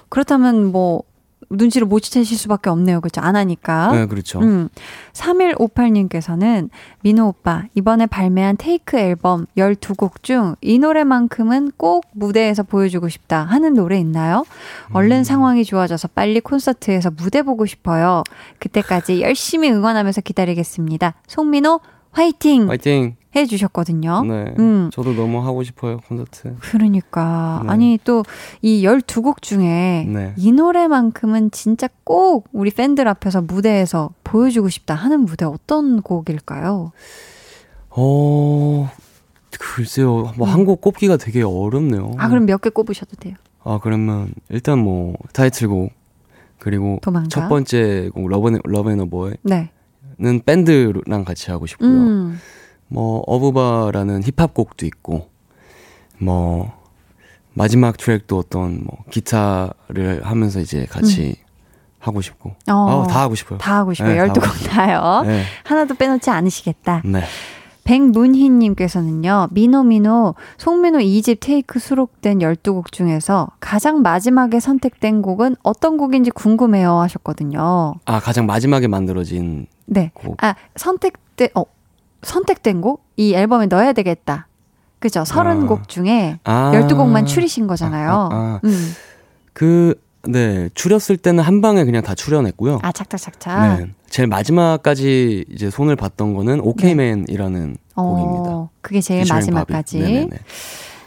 그렇다면 뭐, 눈치를 못 채실 수밖에 없네요. 그렇죠? 안 하니까. 네, 그렇죠. 음. 3158님께서는 민호 오빠 이번에 발매한 테이크 앨범 12곡 중 이 노래만큼은 꼭 무대에서 보여주고 싶다 하는 노래 있나요? 음. 얼른 상황이 좋아져서 빨리 콘서트에서 무대 보고 싶어요. 그때까지 열심히 응원하면서 기다리겠습니다. 송민호 화이팅 파이팅! 해 주셨거든요. 네. 음. 저도 너무 하고 싶어요, 콘서트. 그러니까 네. 아니 또 이 12곡 중에 네. 이 노래만큼은 진짜 꼭 우리 팬들 앞에서 무대에서 보여주고 싶다 하는 무대 어떤 곡일까요? 어, 글쎄요. 뭐 한 곡 꼽기가 되게 어렵네요. 음. 아 그럼 몇 개 꼽으셔도 돼요. 아, 그러면 일단 뭐 타이틀곡 그리고 도망가. 첫 번째 곡 Love Love and a boy는 네. 밴드랑 같이 하고 싶고요. 음. 뭐 어부바라는 힙합 곡도 있고 뭐 마지막 트랙도 어떤 뭐 기타를 하면서 이제 같이 하고 싶고 음. 어. 아, 다 하고 싶어요. 다 하고 싶어요. 네, 다 12곡 하고 다요. 네. 하나도 빼놓지 않으시겠다. 네. 백문희님께서는요, 미노미노, 송민호 2집 테이크 수록된 12곡 중에서 가장 마지막에 선택된 곡은 어떤 곡인지 궁금해요 하셨거든요. 아 가장 마지막에 만들어진 네. 곡. 아, 선택된, 어, 선택된 곡? 이 앨범에 넣어야 되겠다. 그죠? 30곡 중에 아. 12곡만 추리신 거잖아요. 아, 아, 아. 음. 그, 네, 추렸을 때는 한 방에 그냥 다 추려냈고요. 아, 착착착착. 네. 제일 마지막까지 이제 손을 봤던 거는 오케이맨이라는 곡입니다. 어, 그게 제일 마지막까지.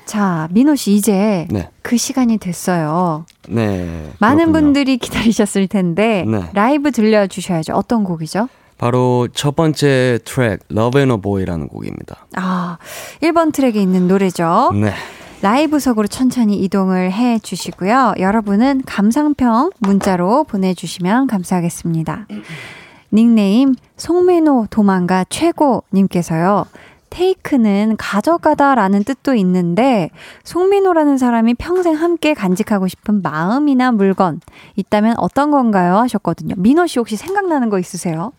자, 민호 씨 이제 네. 그 시간이 됐어요. 네. 많은 그렇군요. 분들이 기다리셨을 텐데 네. 라이브 들려 주셔야죠. 어떤 곡이죠? 바로 첫 번째 트랙 Love and a Boy라는 곡입니다. 아, 1번 트랙에 있는 노래죠. 네. 라이브석으로 천천히 이동을 해 주시고요. 여러분은 감상평 문자로 보내주시면 감사하겠습니다. 닉네임 송민호 도망가 최고님께서요. 테이크는 가져가다 라는 뜻도 있는데, 송민호라는 사람이 평생 함께 간직하고 싶은 마음이나 물건 있다면 어떤 건가요? 하셨거든요. 민호 씨 혹시 생각나는 거 있으세요?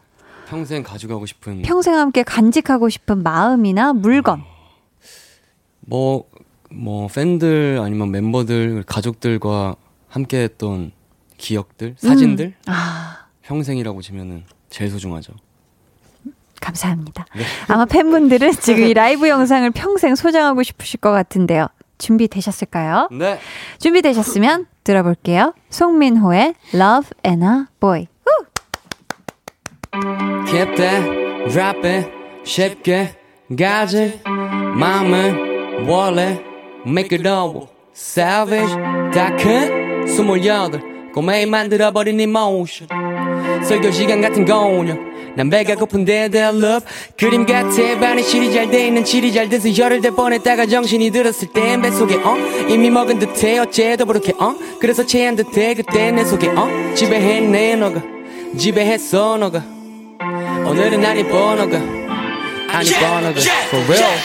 평생 가져가고 싶은 평생 함께 간직하고 싶은 마음이나 물건. 뭐, 뭐, 팬들 아니면 멤버들, 가족들과 함께 했던 기억들, 사진들? 아, 평생이라고 치면은 제일 소중하죠. 감사합니다. 아마 팬분들은 지금 이 라이브 영상을 평생 소장하고 싶으실 것 같은데요. 준비되셨을까요? 네. 준비되셨으면 들어볼게요. 송민호의 Love and a Boy. Keep that, drop it, 쉽게 가지. 마음을 원래 make it all savage 다큰 스물여덟. 꼬매이 만들어버린 emotion. 설교 시간 같은 공연 난 배가 고픈데 their love. 그림 같아 반에 실이 잘 돼 있는 칠이 잘 돼서 열을 대 뻔했다가 정신이 들었을 땐 뱃속에 어? 이미 먹은 듯해 어째도 그렇게 어? 그래서 체한 듯해 그때 내 속에 어? 지배했네 너가. 지배했어 너가 오늘은 안 이뻐 너가 안 이뻐 너가 for real.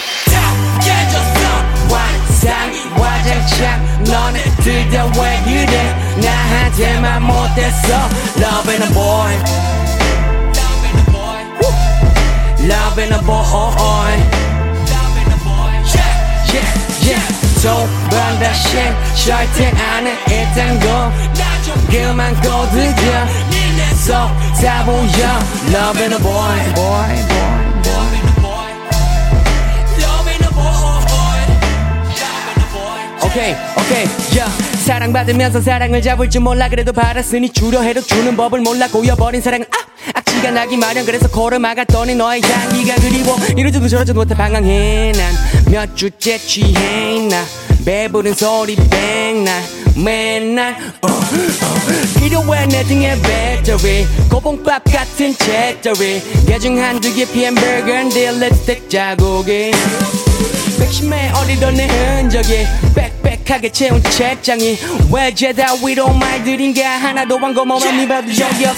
완상 와장창. 너네들 다왜 그래 나한테만 못했어. Love and a boy. Love and a boy. Yeah, yeah, yeah. 두번 다시 절대 안 했던 거. 그만 고드 있어 다 보여 Love in a boy, boy, boy. 오케이 오케이 야 사랑받으면서 사랑을 잡을 줄 몰라 그래도 받았으니 주려 해도 주는 법을 몰라 고여버린 사랑은 아 악취가 나기 마련. 그래서 막았더니 너의 향기가 그리워. 이러지도 저러지도 못해 방황해 난. 몇 주째 취해 나. 배부른 소리 백날 맨날 어, 어. 필요해 내 등에 배터리. 고봉밥 같은 채터리. 개중 한두 개 PM 버거인데 립스틱 자국이. 백심에 어리던 내 흔적이 빽빽하게 채운 책장이. 왜 죄다 위로 말들인가. 하나도 광고모만 미봐도 적이 없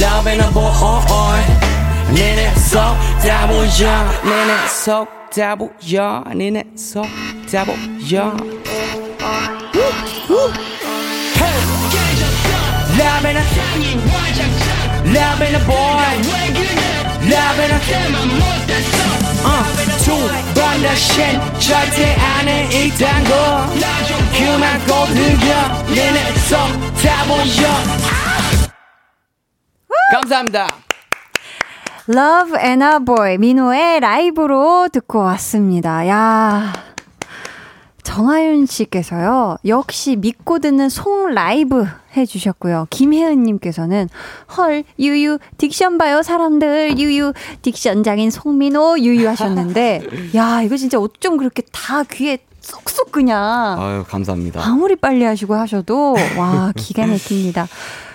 Loving a boy 니네 속 다 보여 니네 속다 보여 니네 속다 보여 Loving a Loving a boy Loving a uh, 두번 다신 절대 안해 이딴 거. 그만 꼬들겨 니네 속다 보여 감사합니다 Love and a Boy 민호의 라이브로 듣고 왔습니다. 야. 정하윤 씨께서요, 역시 믿고 듣는 송 라이브 해주셨고요. 김혜은 님께서는, 헐, 유유, 딕션 봐요, 사람들, 유유, 딕션 장인 송민호, 유유 하셨는데, 야, 이거 진짜 어쩜 그렇게 다 귀에 쏙쏙 그냥. 아유 감사합니다 아무리 빨리 하시고 하셔도, 와, 기가 막힙니다.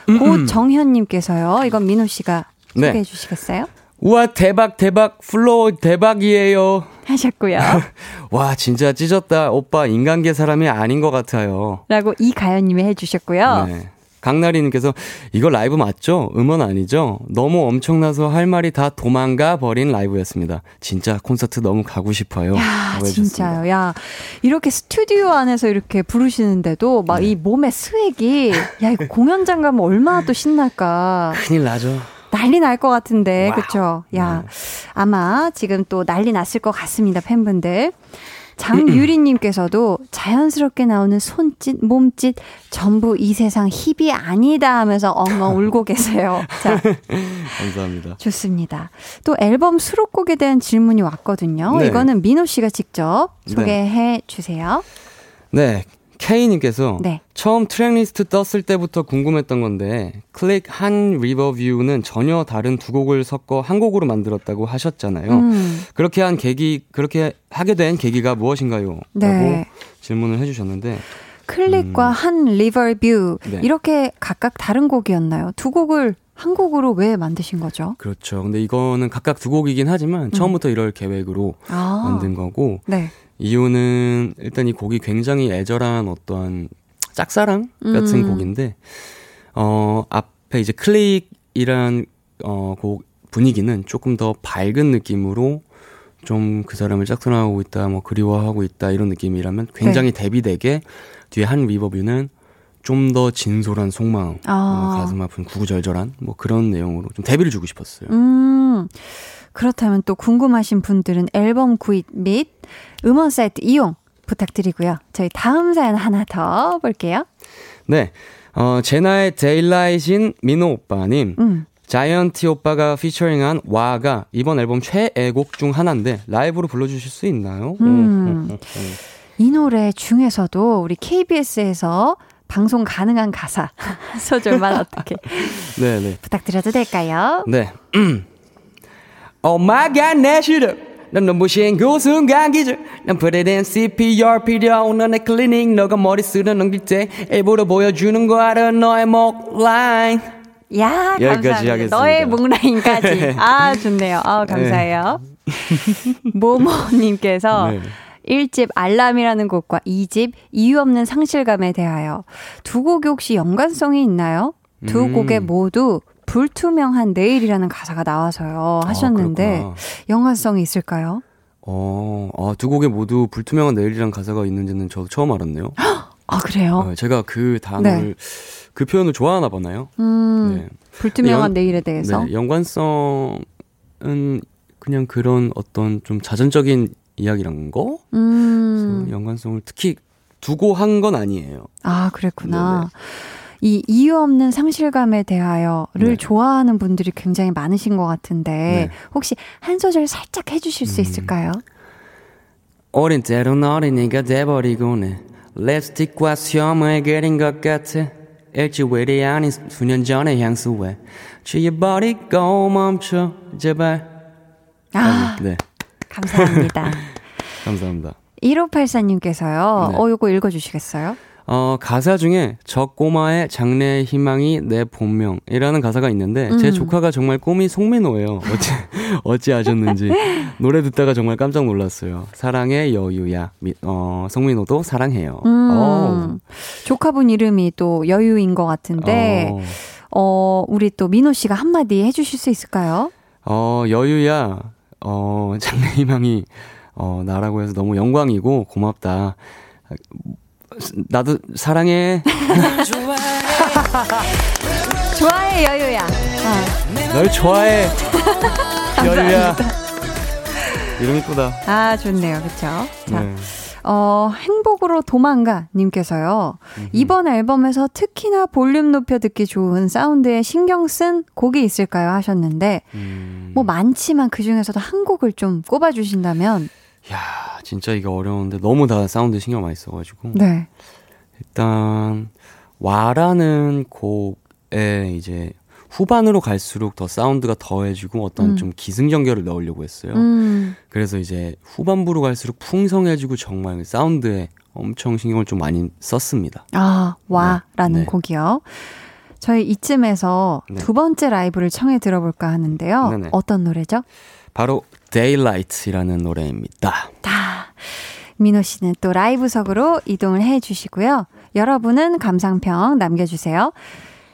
고정현님께서요, 이건 민호 씨가 네. 소개해 주시겠어요? 우와 대박 대박 flow 대박이에요 하셨고요. 와 진짜 찢었다 오빠 인간계 사람이 아닌 것 같아요 라고 이가연님이 해주셨고요. 네. 강나리님께서 이거 라이브 맞죠? 음원 아니죠? 너무 엄청나서 할 말이 다 도망가 버린 라이브였습니다. 진짜 콘서트 너무 가고 싶어요. 야. 진짜요. 야, 이렇게 스튜디오 안에서 이렇게 부르시는데도 막 네. 이 몸의 swag이, 야, 이거 공연장 가면 얼마나 또 신날까. 큰일 나죠. 난리 날 것 같은데, 와우. 그쵸? 야, 네. 아마 지금 또 난리 났을 것 같습니다, 팬분들. 장유리님께서도 자연스럽게 나오는 손짓, 몸짓, 전부 이 세상 hip이 아니다 하면서 엉엉 울고 계세요. 자, 감사합니다. 좋습니다. 또 앨범 수록곡에 대한 질문이 왔거든요. 네. 이거는 민호 씨가 직접 네. 소개해 주세요. 네. K님께서 네. 처음 tracklist 떴을 때부터 궁금했던 건데 Click Han River View는 전혀 다른 두 곡을 섞어 한 곡으로 만들었다고 하셨잖아요. 음, 그렇게 한 계기 그렇게 하게 된 계기가 무엇인가요? 네. 라고 질문을 해주셨는데 Click과 Han River View 네. 이렇게 각각 다른 곡이었나요? 두 곡을 한 곡으로 왜 만드신 거죠? 그렇죠. 근데 이거는 각각 두 곡이긴 하지만 처음부터 이럴 계획으로 음. 아, 만든 거고 네. 이유는 일단 이 곡이 굉장히 애절한 어떠한 짝사랑 같은 음. 곡인데 어 앞에 이제 클릭이란 어곡 분위기는 조금 더 밝은 느낌으로 좀 그 사람을 짝사랑하고 있다 뭐 그리워하고 있다 이런 느낌이라면 굉장히 네. 대비되게 뒤에 한 리버뷰는 좀 더 진솔한 속마음 아. 어, 가슴 아픈 구구절절한 뭐 그런 내용으로 좀 대비를 주고 싶었어요. 음, 그렇다면 또 궁금하신 분들은 앨범 구입 및 음원 사이트 이용 부탁드리고요. 저희 다음 사연 하나 더 볼게요. 네. 어, 제나의 데일라이신 민호 오빠님. 음. 자이언티 오빠가 피처링한 와가 이번 앨범 최애곡 중 하나인데 라이브로 불러주실 수 있나요? 음. 이 노래 중에서도 우리 KBS에서 방송 가능한 가사 한 소절만 어떻게 네네. 부탁드려도 될까요? 네. Oh my god, 내 시름. 난 눈부신 그 순간 기절. 난 프레덴 CPR 필요. 너의 클리닉. 너가 머리 쓸어 넘길 때 일부러 보여주는 거 알아. 너의 목 라인. 야, 여기까지 감사합니다. 하겠습니다. 너의 목 라인까지. 아, 좋네요. 아, 감사해요. 모모님께서 네. 1집 알람이라는 곡과 2집 이유 없는 상실감에 대하여 두 곡이 혹시 연관성이 있나요? 두 음. 곡에 모두 불투명한 내일이라는 가사가 나와서요 하셨는데 그렇구나. 연관성이 있을까요? 어, 아, 두 곡에 모두 불투명한 내일이란 가사가 있는지는 저도 처음 알았네요. 아, 그래요? 어, 제가 그 단어를, 그 표현을 좋아하나 보나요? 음, 네. 불투명한 연- 내일에 대해서. 네, 연관성은 그냥 그런 어떤 좀 자전적인 이야기란 거? 음, 연관성을 특히 두고 한 건 아니에요. 아, 그랬구나. 이 이유 없는 상실감에 대하여를 네. 좋아하는 분들이 굉장히 많으신 것 같은데, 네. 혹시 한 소절 살짝 해주실 수 음. 있을까요? 어린 때론 어린이가 돼버리고는 립스틱과 수염을 그린 것 같아 일주일이 아닌 수년 전의 향수에 취해버리고 멈춰 제발 아, 네 감사합니다. 감사합니다 1584님께서요, 네. 어, 요거 읽어주시겠어요? 어 가사 중에 저 꼬마의 장래의 희망이 내 본명이라는 가사가 있는데 제 음. 조카가 정말 꿈이 송민호예요 어찌 어찌 아셨는지 노래 듣다가 정말 깜짝 놀랐어요 사랑의 여유야 미- 어 송민호도 사랑해요 음. 조카분 이름이 또 여유인 것 같은데, 어. 어, 우리 또 민호 씨가 한마디 해주실 수 있을까요? 어, 여유야, 어, 장래희망이, 어, 나라고 해서 너무 영광이고 고맙다. 나도 사랑해. 좋아해, 여유야. 아, 널 좋아해. 여유야. 이름 이쁘다. 아, 좋네요. 그쵸? 자, 네. 어, 행복으로 도망가 님께서요. 이번 앨범에서 특히나 볼륨 높여 듣기 좋은 사운드에 신경 쓴 곡이 있을까요? 하셨는데, 음, 뭐 많지만 그 중에서도 한 곡을 좀 꼽아 주신다면, 야, 진짜 이게 어려운데 너무 다 사운드 신경 많이 써가지고. 네. 일단, 와라는 곡에 이제 후반으로 갈수록 더 사운드가 더해지고 어떤 음. 좀 기승전결을 넣으려고 했어요. 음, 그래서 이제 후반부로 갈수록 풍성해지고 정말 사운드에 엄청 신경을 좀 많이 썼습니다. 아, 와라는 네. 곡이요. 저희 이쯤에서 네. 두 번째 라이브를 청해 들어볼까 하는데요. 네네. 어떤 노래죠? 바로 Daylight이라는 노래입니다. 다. 민호 씨는 또 라이브석으로 이동을 해 주시고요. 여러분은 감상평 남겨주세요.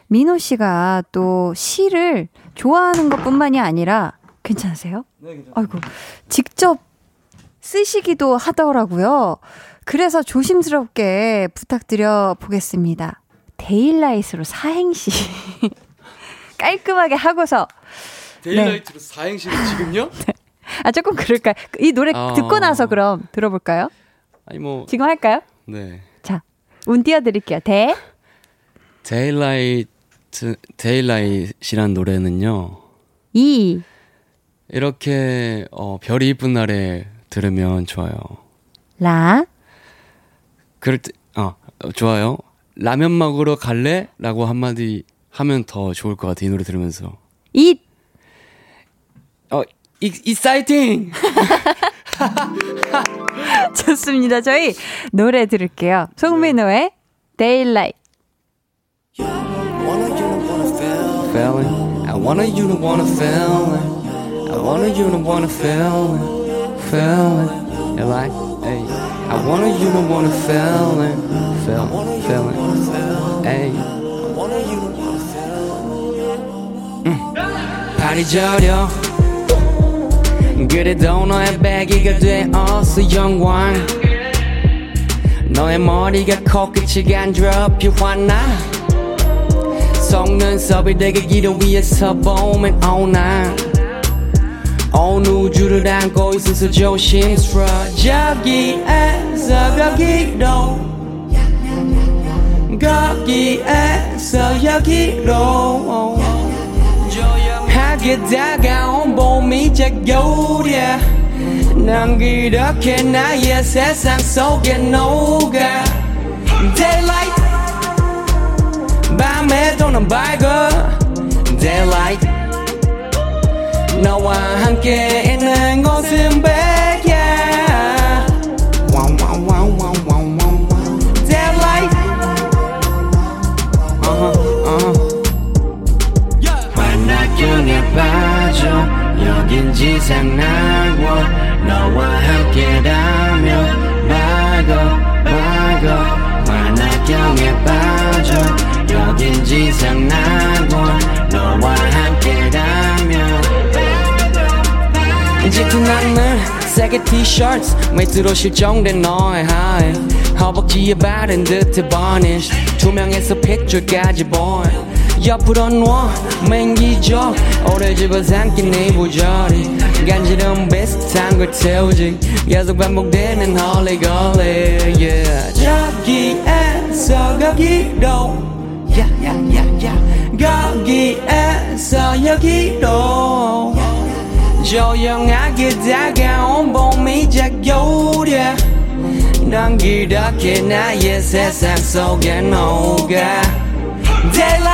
민호 씨가 또 시를 좋아하는 것 뿐만이 아니라, 괜찮으세요? 아이고, 직접 쓰시기도 하더라고요. 그래서 조심스럽게 부탁드려 보겠습니다. Daylight로 사행시. 깔끔하게 하고서. Daylight로 사행시를 지금요? 아, 조금 그럴까요? 이 노래 아. 듣고 나서 그럼 들어볼까요? 아니 뭐 지금 할까요? 네. 자, 운 띄워드릴게요. 대, Daylight Daylight이란 노래는요. 이, 이렇게 어, 별이 이쁜 날에 들으면 좋아요. 라, 그럴 때 어, 어, 좋아요. 라면 먹으러 갈래?라고 한마디 하면 더 좋을 것 같아. 이 노래 들으면서. 잇. 어, 이, 이사이팅! 좋습니다. 저희 노래 들을게요. 송민호의 Daylight. feeling. I wanted you to wanna feel it. I wanted you to wanna feel it. Feel it. You like, hey. I wanted you to wanna feel it. Feel it. Feel it. Hey. 음. 발이 저려. 그래도 너의 배기가 되었어 영광. 너의 머리가 코끝이 간지럽히 화나. 속눈썹이 되게 길어 위에서 보면 오나 온 우주를 안고 있어서 조심스러워 저기에서 거기로 거기에서 여기로 조용하 게 다가 온 봄이 이제 겨울이야 난 그렇게 나의 세상 속에 녹아 Daylight. 밤에도 난 밝아 Daylight. 너와 함께 있는 곳은 백 여긴 지상 낙원 너와 함께라면 밝아 밝아 환락경에 빠져 여긴 지상 낙원 너와 함께라면 이제 그 나는 색의 t-shirts 매트로 실종된 너의 하이 허벅지에 바른 듯해 varnish 투명해서 핏줄까지 보여 옆으로 누워 맹기죠. 오래 집어 삼킨 네 부절이 간지럼 비슷한 걸 태우지. 계속 반복되는 홀리걸리 yeah. 저기에서 거기로. 야야야야 거기에서 여기로. 조용하게 다가온 봄이 작요래 넌 그렇게 나의 세상 속에 녹아. Daylight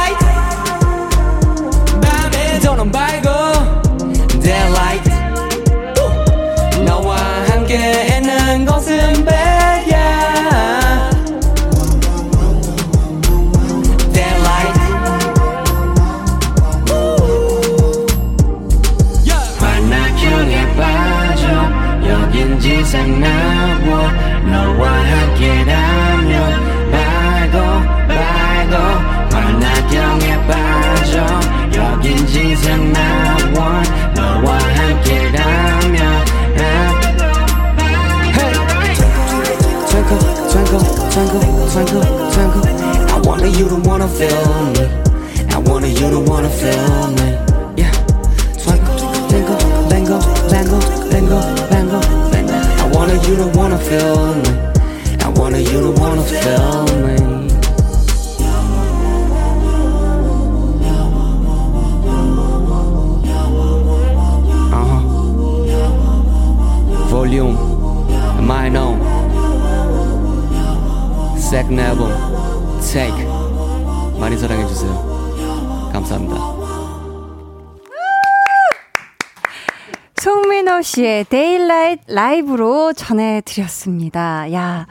라이브로 전해드렸습니다. 야.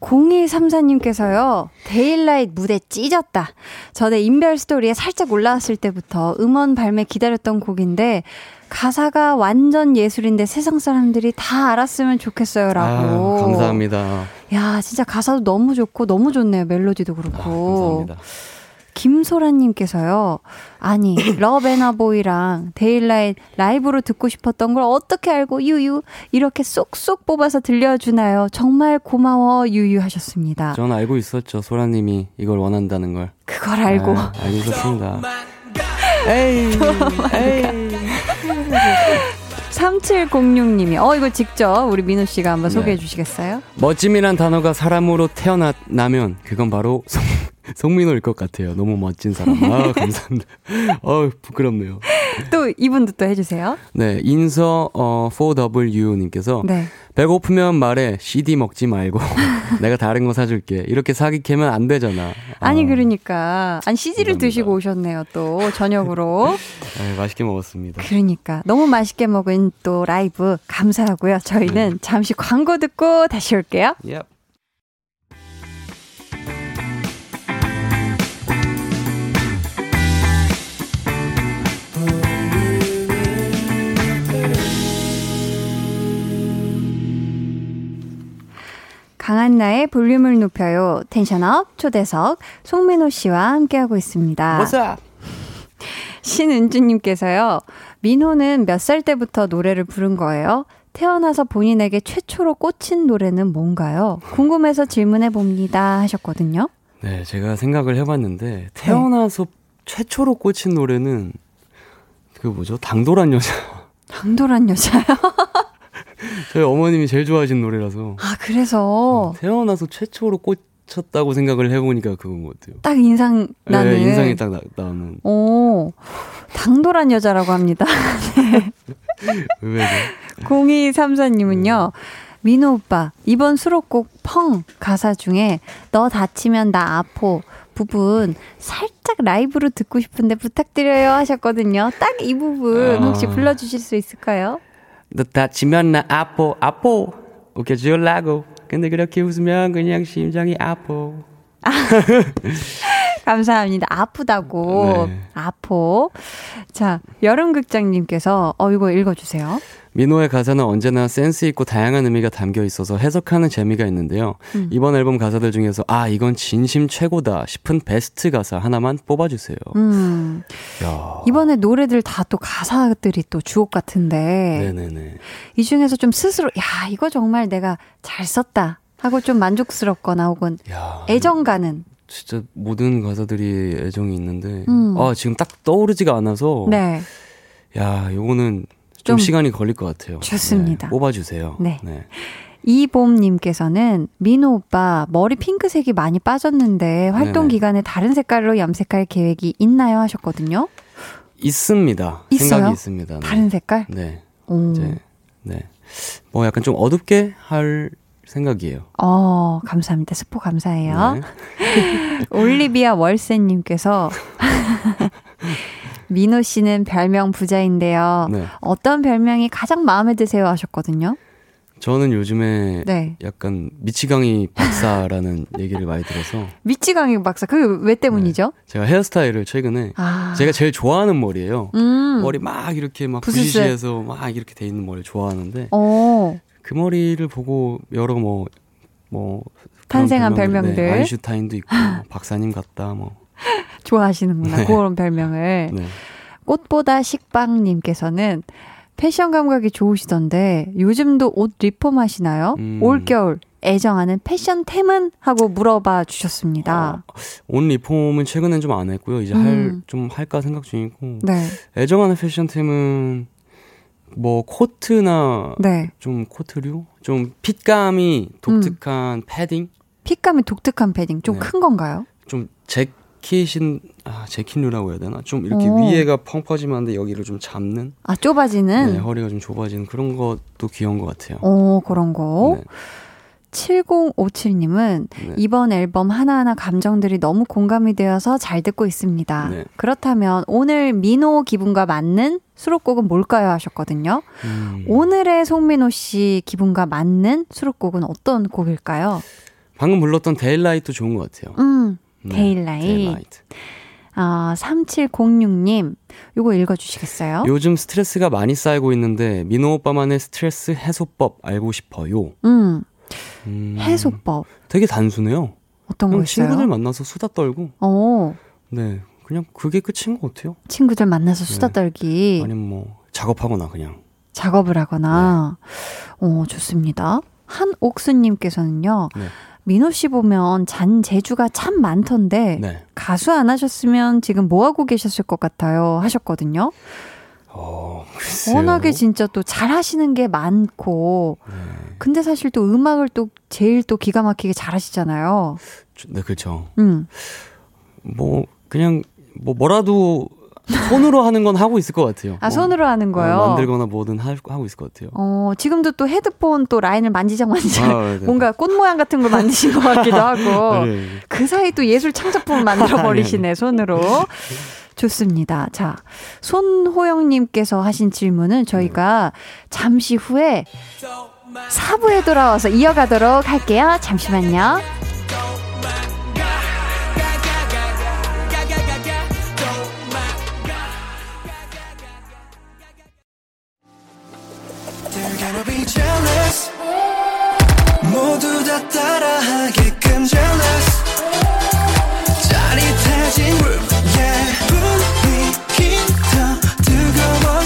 0234님께서요, Daylight 무대 찢었다. 전에 인별 스토리에 살짝 올라왔을 때부터 음원 발매 기다렸던 곡인데, 가사가 완전 예술인데 세상 사람들이 다 알았으면 좋겠어요. 라고. 아, 감사합니다. 야, 진짜 가사도 너무 좋고, 너무 좋네요. 멜로디도 그렇고. 아, 감사합니다. 김소라님께서요, 아니, 러베나보이랑 데일라이트 라이브로 듣고 싶었던 걸 어떻게 알고, 유유, 이렇게 쏙쏙 뽑아서 들려주나요? 정말 고마워, 유유 하셨습니다. 전 알고 있었죠. 소라님이 이걸 원한다는 걸. 그걸 알고. 아, 알고 있었습니다. 에이, 에이. 3706님이, 어, 이거 직접 우리 민호 씨가 한번 네. 소개해 주시겠어요? 멋짐이란 단어가 사람으로 태어나면 그건 바로 송, 송민호일 것 같아요. 너무 멋진 사람. 아, 감사합니다. 어 부끄럽네요. 또 이분도 또 해주세요. 네, 인서 어, 4W님께서 네. 배고프면 말해 CD 먹지 말고 내가 다른 거 사줄게. 이렇게 사기 캐면 안 되잖아. 아니, 어, 그러니까. 아니, CD를 감사합니다. 드시고 오셨네요, 또, 저녁으로. 네, 맛있게 먹었습니다. 그러니까 너무 맛있게 먹은 또 라이브 감사하고요. 저희는 잠시 광고 듣고 다시 올게요. Yep. 강한나의 볼륨을 높여요. 텐션업 초대석 송민호 씨와 함께하고 있습니다. 신은주님께서요. 민호는 몇 살 때부터 노래를 부른 거예요? 태어나서 본인에게 최초로 꽂힌 노래는 뭔가요? 궁금해서 질문해 봅니다 하셨거든요. 네, 제가 생각을 해봤는데 태어나서 최초로 꽂힌 노래는 그 뭐죠? 당돌한 여자. 당돌한 여자요. 저희 어머님이 제일 좋아하시는 노래라서 아 그래서 태어나서 최초로 꽂혔다고 생각을 해보니까 그건 것 같아요. 딱 인상 나는 네, 인상이 딱 나, 나는 오, 당돌한 여자라고 합니다. 의외죠. 0234님은요, 민호 오빠, 이번 수록곡 펑 가사 중에 너 다치면 나 아포 부분 살짝 라이브로 듣고 싶은데 부탁드려요 하셨거든요. 딱 이 부분 아. 혹시 불러주실 수 있을까요? 너 다치면 나 아포 아포. 웃겨주려고. 근데 그렇게 웃으면 그냥 심장이 아포 감사합니다. 아프다고. 네. 아포. 자, 여름극장님께서, 어, 이거 읽어주세요. 민호의 가사는 언제나 센스 있고 다양한 의미가 담겨 있어서 해석하는 재미가 있는데요. 음. 이번 앨범 가사들 중에서 아 이건 진심 최고다 싶은 베스트 가사 하나만 뽑아주세요. 음. 야. 이번에 노래들 다 또 가사들이 또 주옥 같은데, 네네네. 이 중에서 좀 스스로, 야, 이거 정말 내가 잘 썼다. 하고 좀 만족스럽거나 혹은 야. 애정 가는. 진짜 모든 가사들이 애정이 있는데 음. 아 지금 딱 떠오르지가 않아서 네. 야 요거는 좀 좀, 시간이 걸릴 것 같아요. 좋습니다. 네, 뽑아주세요. 네. 이봄님께서는 민호 오빠 머리 핑크색이 많이 빠졌는데 활동. 기간에 다른 색깔로 염색할 계획이 있나요 하셨거든요. 있습니다. 있어요? 생각이 있습니다. 네. 다른 색깔? 네. 오. 이제 네. 뭐 약간 좀 어둡게 할 생각이에요. 어, 감사합니다. 스포 감사해요. 네. 올리비아 월세님께서 민호 씨는 별명 부자인데요. 네. 어떤 별명이 가장 마음에 드세요 하셨거든요. 저는 요즘에 네. 약간 미치광이 박사라는 얘기를 많이 들어서 미치광이 박사. 그게 왜 때문이죠? 제가 헤어스타일을 최근에 아. 제가 제일 좋아하는 머리예요. 음. 머리 막 이렇게 막 부스스. 부시시해서 막 이렇게 돼 있는 머리 좋아하는데 어. 그 머리를 보고 여러 뭐뭐 탄생한 그런 별명들. 네, 아인슈타인도 있고 뭐 박사님 같다 뭐 좋아하시는구나. 네. 그런 별명을. 네. 꽃보다 식빵님께서는 패션 감각이 좋으시던데 요즘도 옷 리폼 하시나요? 음. 올겨울 애정하는 패션템은? 하고 물어봐 주셨습니다. 옷 리폼은 최근엔 좀 안 했고요. 이제 음. 할좀 할까 생각 중이고 네. 애정하는 패션템은 뭐 코트나 네. 좀 코트류, 좀 핏감이 독특한 패딩, 핏감이 독특한 패딩 좀 네. 큰 건가요? 좀 재킷인 아 재킷류라고 해야 되나? 좀 이렇게 오. 위에가 펑퍼짐한데 여기를 좀 잡는, 아 좁아지는? 네, 허리가 좀 좁아지는 그런 것도 귀여운 것 같아요. 어 그런 거. 네. 7057님은 네. 이번 앨범 하나하나 감정들이 너무 공감이 되어서 잘 듣고 있습니다. 네. 그렇다면 오늘 민호 기분과 맞는 수록곡은 뭘까요? 하셨거든요. 음, 오늘의 송민호 씨 기분과 맞는 수록곡은 어떤 곡일까요? 방금 불렀던 Daylight 좋은 것 같아요. 음, 네, Daylight. Daylight. 아, 3706님, 요거 읽어주시겠어요? 요즘 스트레스가 많이 쌓이고 있는데 민호 오빠만의 스트레스 해소법 알고 싶어요. 음, 음, 해소법. 되게 단순해요. 어떤 거 있어요? 친구들 만나서 수다 떨고, 어, 네, 그냥 그게 끝인 것 같아요. 친구들 만나서 수다 네. 떨기. 아니면 뭐 작업하거나 그냥. 작업을 하거나. 네. 어, 좋습니다. 한옥수님께서는요, 네. 민호 씨 보면 잔 재주가 참 많던데, 네. 가수 안 하셨으면 지금 뭐 하고 계셨을 것 같아요? 하셨거든요. 어, 글쎄요. 워낙에 진짜 또 잘 하시는 게 많고, 네. 근데 사실 또 음악을 또 제일 또 기가 막히게 잘 하시잖아요. 네, 그렇죠. 음. 뭐 그냥 뭐 뭐라도 손으로 하는 건 하고 있을 것 같아요. 아, 뭐, 손으로 하는 거요? 어, 만들거나 뭐든 하, 하고 있을 것 같아요. 어, 지금도 또 헤드폰 또 라인을 만지작 만지작 아, 네. 뭔가 꽃 모양 같은 걸 만드신 것 같기도 하고 네, 네. 그 사이 또 예술 창작품을 만들어 버리시네 손으로. 좋습니다. 자, 손호영님께서 하신 질문은 저희가 잠시 후에 4부에 돌아와서 이어가도록 할게요. 잠시만요. 모두 다 따라하게끔 jealous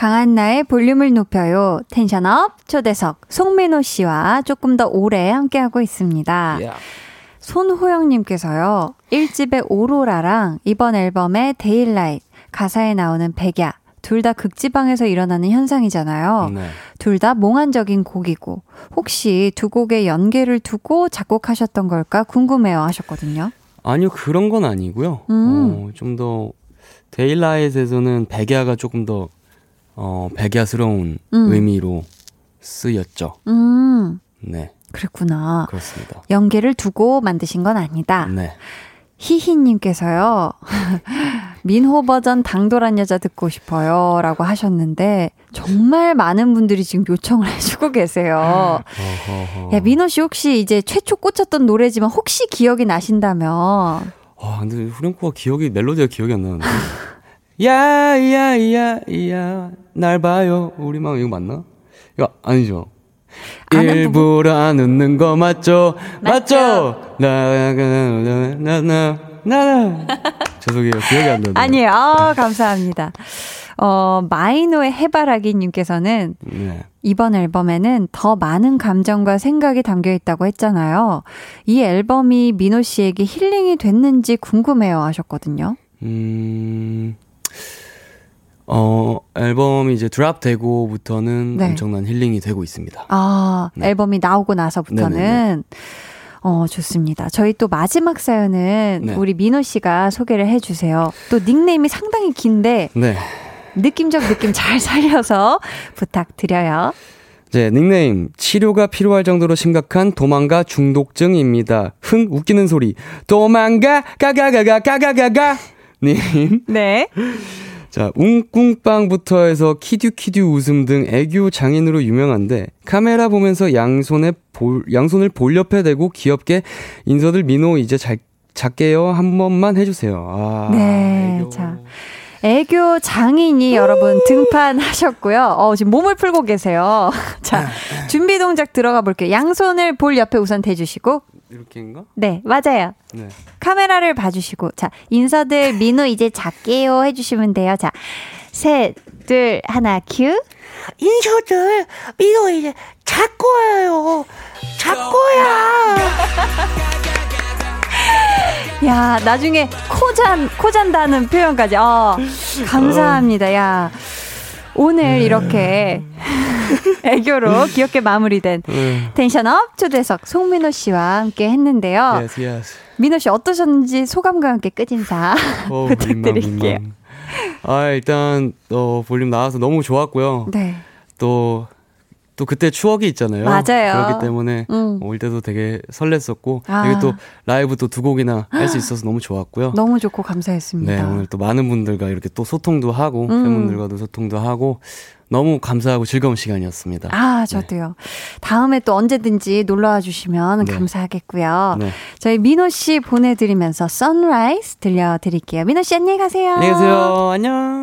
강한 나의 볼륨을 높여요. 텐션업 초대석 송민호 씨와 조금 더 오래 함께하고 있습니다. Yeah. 손호영님께서요. 1집의 오로라랑 이번 앨범의 Daylight 가사에 나오는 백야 둘 다 극지방에서 일어나는 현상이잖아요. 네. 둘다 몽환적인 곡이고 혹시 두 곡의 연계를 두고 작곡하셨던 걸까 궁금해요 하셨거든요. 아니요 그런 건 아니고요. 음. 어, 좀더 Daylight에서는 백야가 조금 더 어, 백야스러운 음. 의미로 쓰였죠. 음, 네, 그랬구나. 그렇습니다. 연계를 두고 만드신 건 아니다. 네. 히히님께서요, 민호 버전 당돌한 여자 듣고 싶어요. 라고 하셨는데, 정말 많은 분들이 지금 요청을 해주고 계세요. 야, 민호 씨 혹시 이제 최초 꽂혔던 노래지만 혹시 기억이 나신다면, 아, 근데 후렴구가 기억이, 멜로디가 기억이 안 나는데. 야, 야, 야, 야, 날 봐요. 우리만 이거 맞나? 이거 아니죠. 아는 일부러 안 웃는 거 맞죠? 맞죠? 나, 나, 나, 나, 나, 나. 죄송해요. 기억이 안 나네요. 아니에요. 아, 감사합니다. 어, 마이노의 해바라기님께서는 네. 이번 앨범에는 더 많은 감정과 생각이 담겨 있다고 했잖아요. 이 앨범이 민호 씨에게 힐링이 됐는지 궁금해요 하셨거든요. 음, 어, 앨범이 이제 드랍 되고부터는 네. 엄청난 힐링이 되고 있습니다. 아, 네. 앨범이 나오고 나서부터는 네네네. 어, 좋습니다. 저희 또 마지막 사연은 네. 우리 민호 씨가 소개를 해 주세요. 또 닉네임이 상당히 긴데 네. 느낌적 느낌 잘 살려서 부탁드려요. 네, 닉네임. 치료가 필요할 정도로 심각한 도망가 중독증입니다. 흥, 웃기는 소리. 도망가, 가가가가, 가가가가. 님. 네. 자, 웅꿍빵부터 해서 키듀키듀 웃음 등 애교 장인으로 유명한데, 카메라 보면서 양손에 볼, 양손을 볼 옆에 대고 귀엽게 인서들 민호 이제 잘, 작게요. 한 번만 해주세요. 아. 네, 애교. 자. 애교 장인이 여러분 등판하셨고요. 어, 지금 몸을 풀고 계세요. 자, 준비 동작 들어가 볼게요. 양손을 볼 옆에 우선 대주시고. 이렇게인가? 네, 맞아요. 네. 카메라를 봐주시고. 자, 인서들 민호 이제 작게요 해주시면 돼요. 자, 셋, 둘, 하나, 큐. 인서들 민호 이제 작고예요 작고야 야, 나중에 코 잔, 코 잔다는 표현까지. 어, 감사합니다. 야. 오늘 이렇게 애교로 귀엽게 마무리된 네. tension up 초대석 송민호 씨와 함께 했는데요. Yes, yes. 민호 씨 어떠셨는지 소감과 함께 끝인사 어우, 부탁드릴게요. 민망, 민망. 아, 일단, 어, 볼륨 나와서 너무 좋았고요. 네. 또, 또 그때 추억이 있잖아요. 맞아요. 그렇기 때문에 음. 올 때도 되게 설렜었고, 아. 여기 또 라이브 또 두 곡이나 할 수 있어서 너무 좋았고요. 너무 좋고 감사했습니다. 네, 오늘 또 많은 분들과 이렇게 또 소통도 하고, 음. 팬분들과도 소통도 하고, 너무 감사하고 즐거운 시간이었습니다. 아, 저도요. 다음에 또 언제든지 놀러와 주시면 네. 감사하겠고요. 네. 저희 민호 씨 보내드리면서 Sunrise 들려드릴게요. 민호 씨 안녕히 가세요. 안녕히 계세요. 안녕.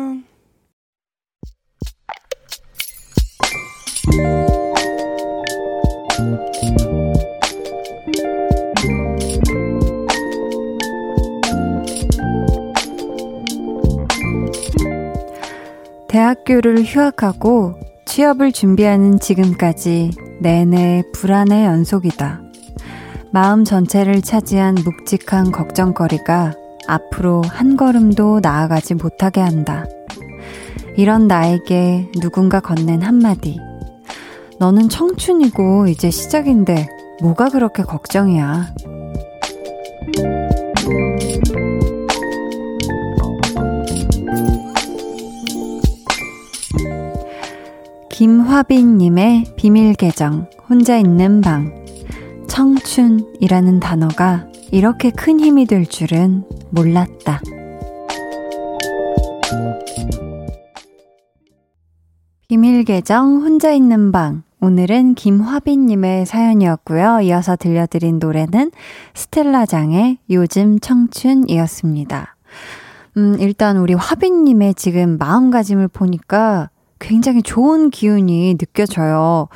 대학교를 휴학하고 취업을 준비하는 지금까지 내내 불안의 연속이다. 마음 전체를 차지한 묵직한 걱정거리가 앞으로 한 걸음도 나아가지 못하게 한다. 이런 나에게 누군가 건넨 한마디. 너는 청춘이고 이제 시작인데 뭐가 그렇게 걱정이야. 김화빈님의 비밀 계정, 혼자 있는 방. 청춘이라는 단어가 이렇게 큰 힘이 될 줄은 몰랐다. 비밀 계정, 혼자 있는 방. 오늘은 김화빈님의 사연이었고요. 이어서 들려드린 노래는 스텔라장의 요즘 청춘이었습니다. 음, 일단 우리 화빈님의 지금 마음가짐을 보니까 굉장히 좋은 기운이 느껴져요.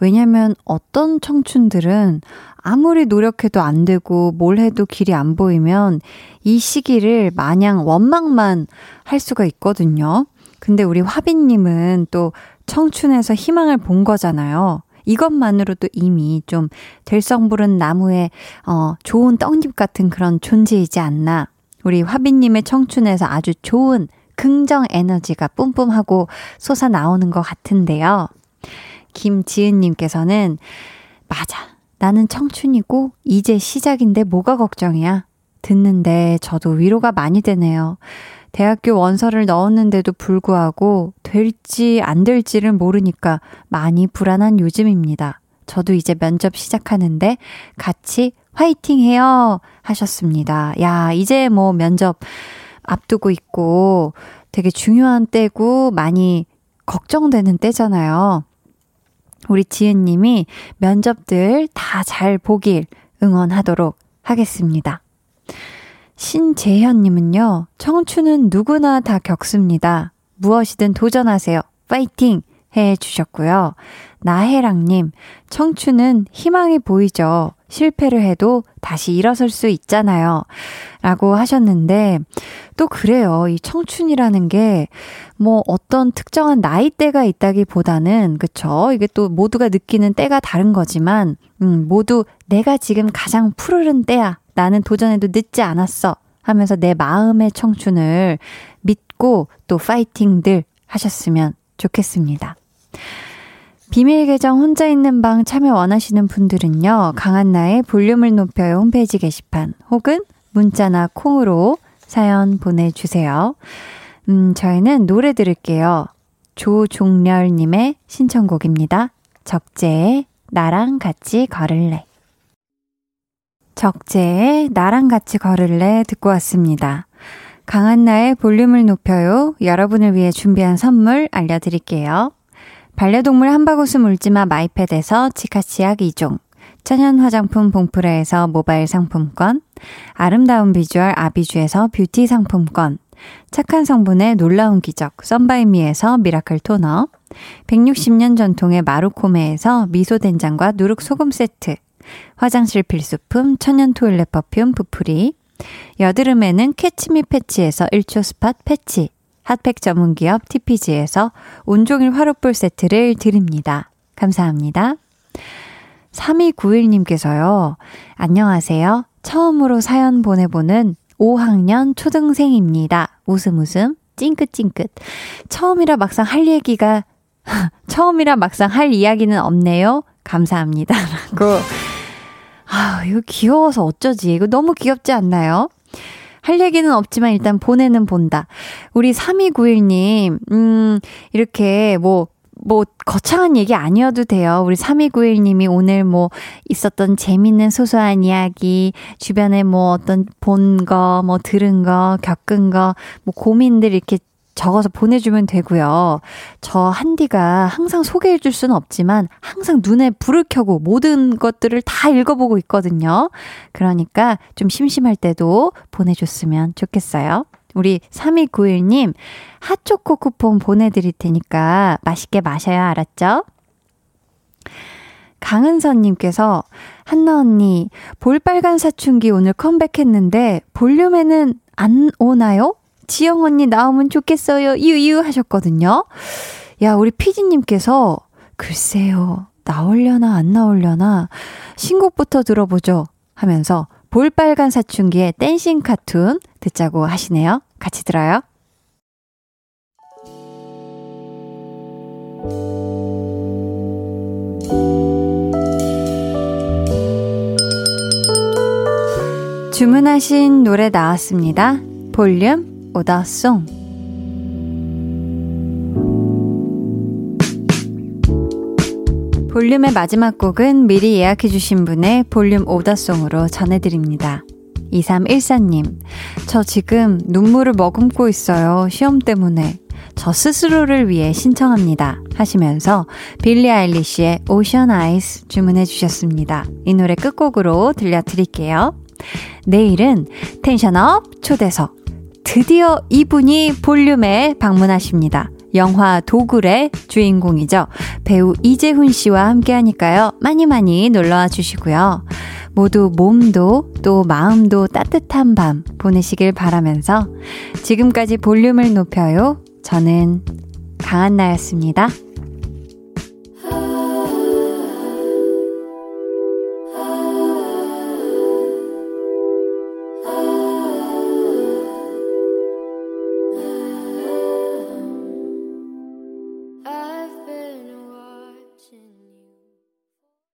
왜냐면 어떤 청춘들은 아무리 노력해도 안 되고 뭘 해도 길이 안 보이면 이 시기를 마냥 원망만 할 수가 있거든요. 근데 우리 화빈님은 또 청춘에서 희망을 본 거잖아요. 이것만으로도 이미 좀 될성부른 나무에 어, 좋은 떡잎 같은 그런 존재이지 않나. 우리 화빈님의 청춘에서 아주 좋은 긍정 에너지가 뿜뿜하고 솟아 나오는 것 같은데요. 김지은님께서는 맞아. 나는 청춘이고 이제 시작인데 뭐가 걱정이야. 듣는데 저도 위로가 많이 되네요. 대학교 원서를 넣었는데도 불구하고 될지 안 될지를 모르니까 많이 불안한 요즘입니다. 저도 이제 면접 시작하는데 같이 화이팅 해요! 하셨습니다. 야, 이제 뭐 면접 앞두고 있고 되게 중요한 때고 많이 걱정되는 때잖아요. 우리 지은님이 면접들 다 잘 보길 응원하도록 하겠습니다. 신재현님은요, 청춘은 누구나 다 겪습니다. 무엇이든 도전하세요. 파이팅! 해 주셨고요. 나혜랑님, 청춘은 희망이 보이죠. 실패를 해도 다시 일어설 수 있잖아요. 라고 하셨는데, 또 그래요. 이 청춘이라는 게, 뭐 어떤 특정한 나이대가 있다기 보다는, 그쵸? 이게 또 모두가 느끼는 때가 다른 거지만, 음, 모두 내가 지금 가장 푸르른 때야. 나는 도전해도 늦지 않았어. 하면서 내 마음의 청춘을 믿고 또 파이팅들 하셨으면 좋겠습니다. 비밀 계정 혼자 있는 방 참여 원하시는 분들은요, 강한나의 볼륨을 높여요 홈페이지 게시판 혹은 문자나 콩으로 사연 보내주세요. 음, 저희는 노래 들을게요. 조종렬님의 신청곡입니다. 적재의 나랑 같이 걸을래. 적재의 나랑 같이 걸을래 듣고 왔습니다. 강한나의 볼륨을 높여요. 여러분을 위해 준비한 선물 알려드릴게요. 반려동물 한바구스 물지마 마이패드에서 치카치약 2종, 천연 화장품 봉프레에서 모바일 상품권, 아름다운 비주얼 아비주에서 뷰티 상품권, 착한 성분의 놀라운 기적 썬바이미에서 miracle 토너, 160년 전통의 마루코메에서 미소된장과 누룩소금 세트, 화장실 필수품 천연 toilet perfume 부풀이, 여드름에는 캐치미 패치에서 1초 스팟 패치, 핫팩 전문 기업 TPG에서 온종일 화롯불 세트를 드립니다. 감사합니다. 3291님께서요. 안녕하세요. 처음으로 사연 보내보는 5학년 초등생입니다. 웃음 웃음, 찡긋찡긋. 처음이라 막상 할 얘기가, 처음이라 막상 할 이야기는 없네요. 감사합니다. 라고. 아, 이거 귀여워서 어쩌지. 이거 너무 귀엽지 않나요? 할 얘기는 없지만 일단 보내는 본다. 우리 3291님, 음, 이렇게 뭐, 뭐, 거창한 얘기 아니어도 돼요. 우리 3291님이 오늘 뭐, 있었던 재밌는 소소한 이야기, 주변에 뭐 어떤 본 거, 뭐 들은 거, 겪은 거, 뭐 고민들 이렇게 적어서 보내주면 되고요. 저 한디가 항상 소개해줄 수는 없지만 항상 눈에 불을 켜고 모든 것들을 다 읽어보고 있거든요. 그러니까 좀 심심할 때도 보내줬으면 좋겠어요. 우리 3291님 핫초코 쿠폰 보내드릴 테니까 맛있게 마셔야 알았죠? 강은선님께서 한나 언니 볼빨간 사춘기 오늘 컴백했는데 볼륨에는 안 오나요? 지영 언니 나오면 좋겠어요. 유유 하셨거든요. 야, 우리 피디님께서 글쎄요. 나올려나 안 나올려나 신곡부터 들어보죠 하면서 볼빨간 사춘기의 댄싱 카툰 듣자고 하시네요. 같이 들어요. 주문하신 노래 나왔습니다. 볼륨 오다송 볼륨의 마지막 곡은 미리 예약해주신 분의 볼륨 order song으로 전해드립니다. 2314님, 저 지금 눈물을 머금고 있어요. 시험 때문에. 저 스스로를 위해 신청합니다. 하시면서 빌리 아일리시의 ocean eyes 주문해 주셨습니다. 이 노래 끝곡으로 들려드릴게요. 내일은 tension up 초대석 드디어 이분이 볼륨에 방문하십니다. 영화 도굴의 주인공이죠. 배우 이재훈 씨와 함께 하니까요. 많이 많이 놀러와 주시고요. 모두 몸도 또 마음도 따뜻한 밤 보내시길 바라면서 지금까지 볼륨을 높여요. 저는 강한나였습니다.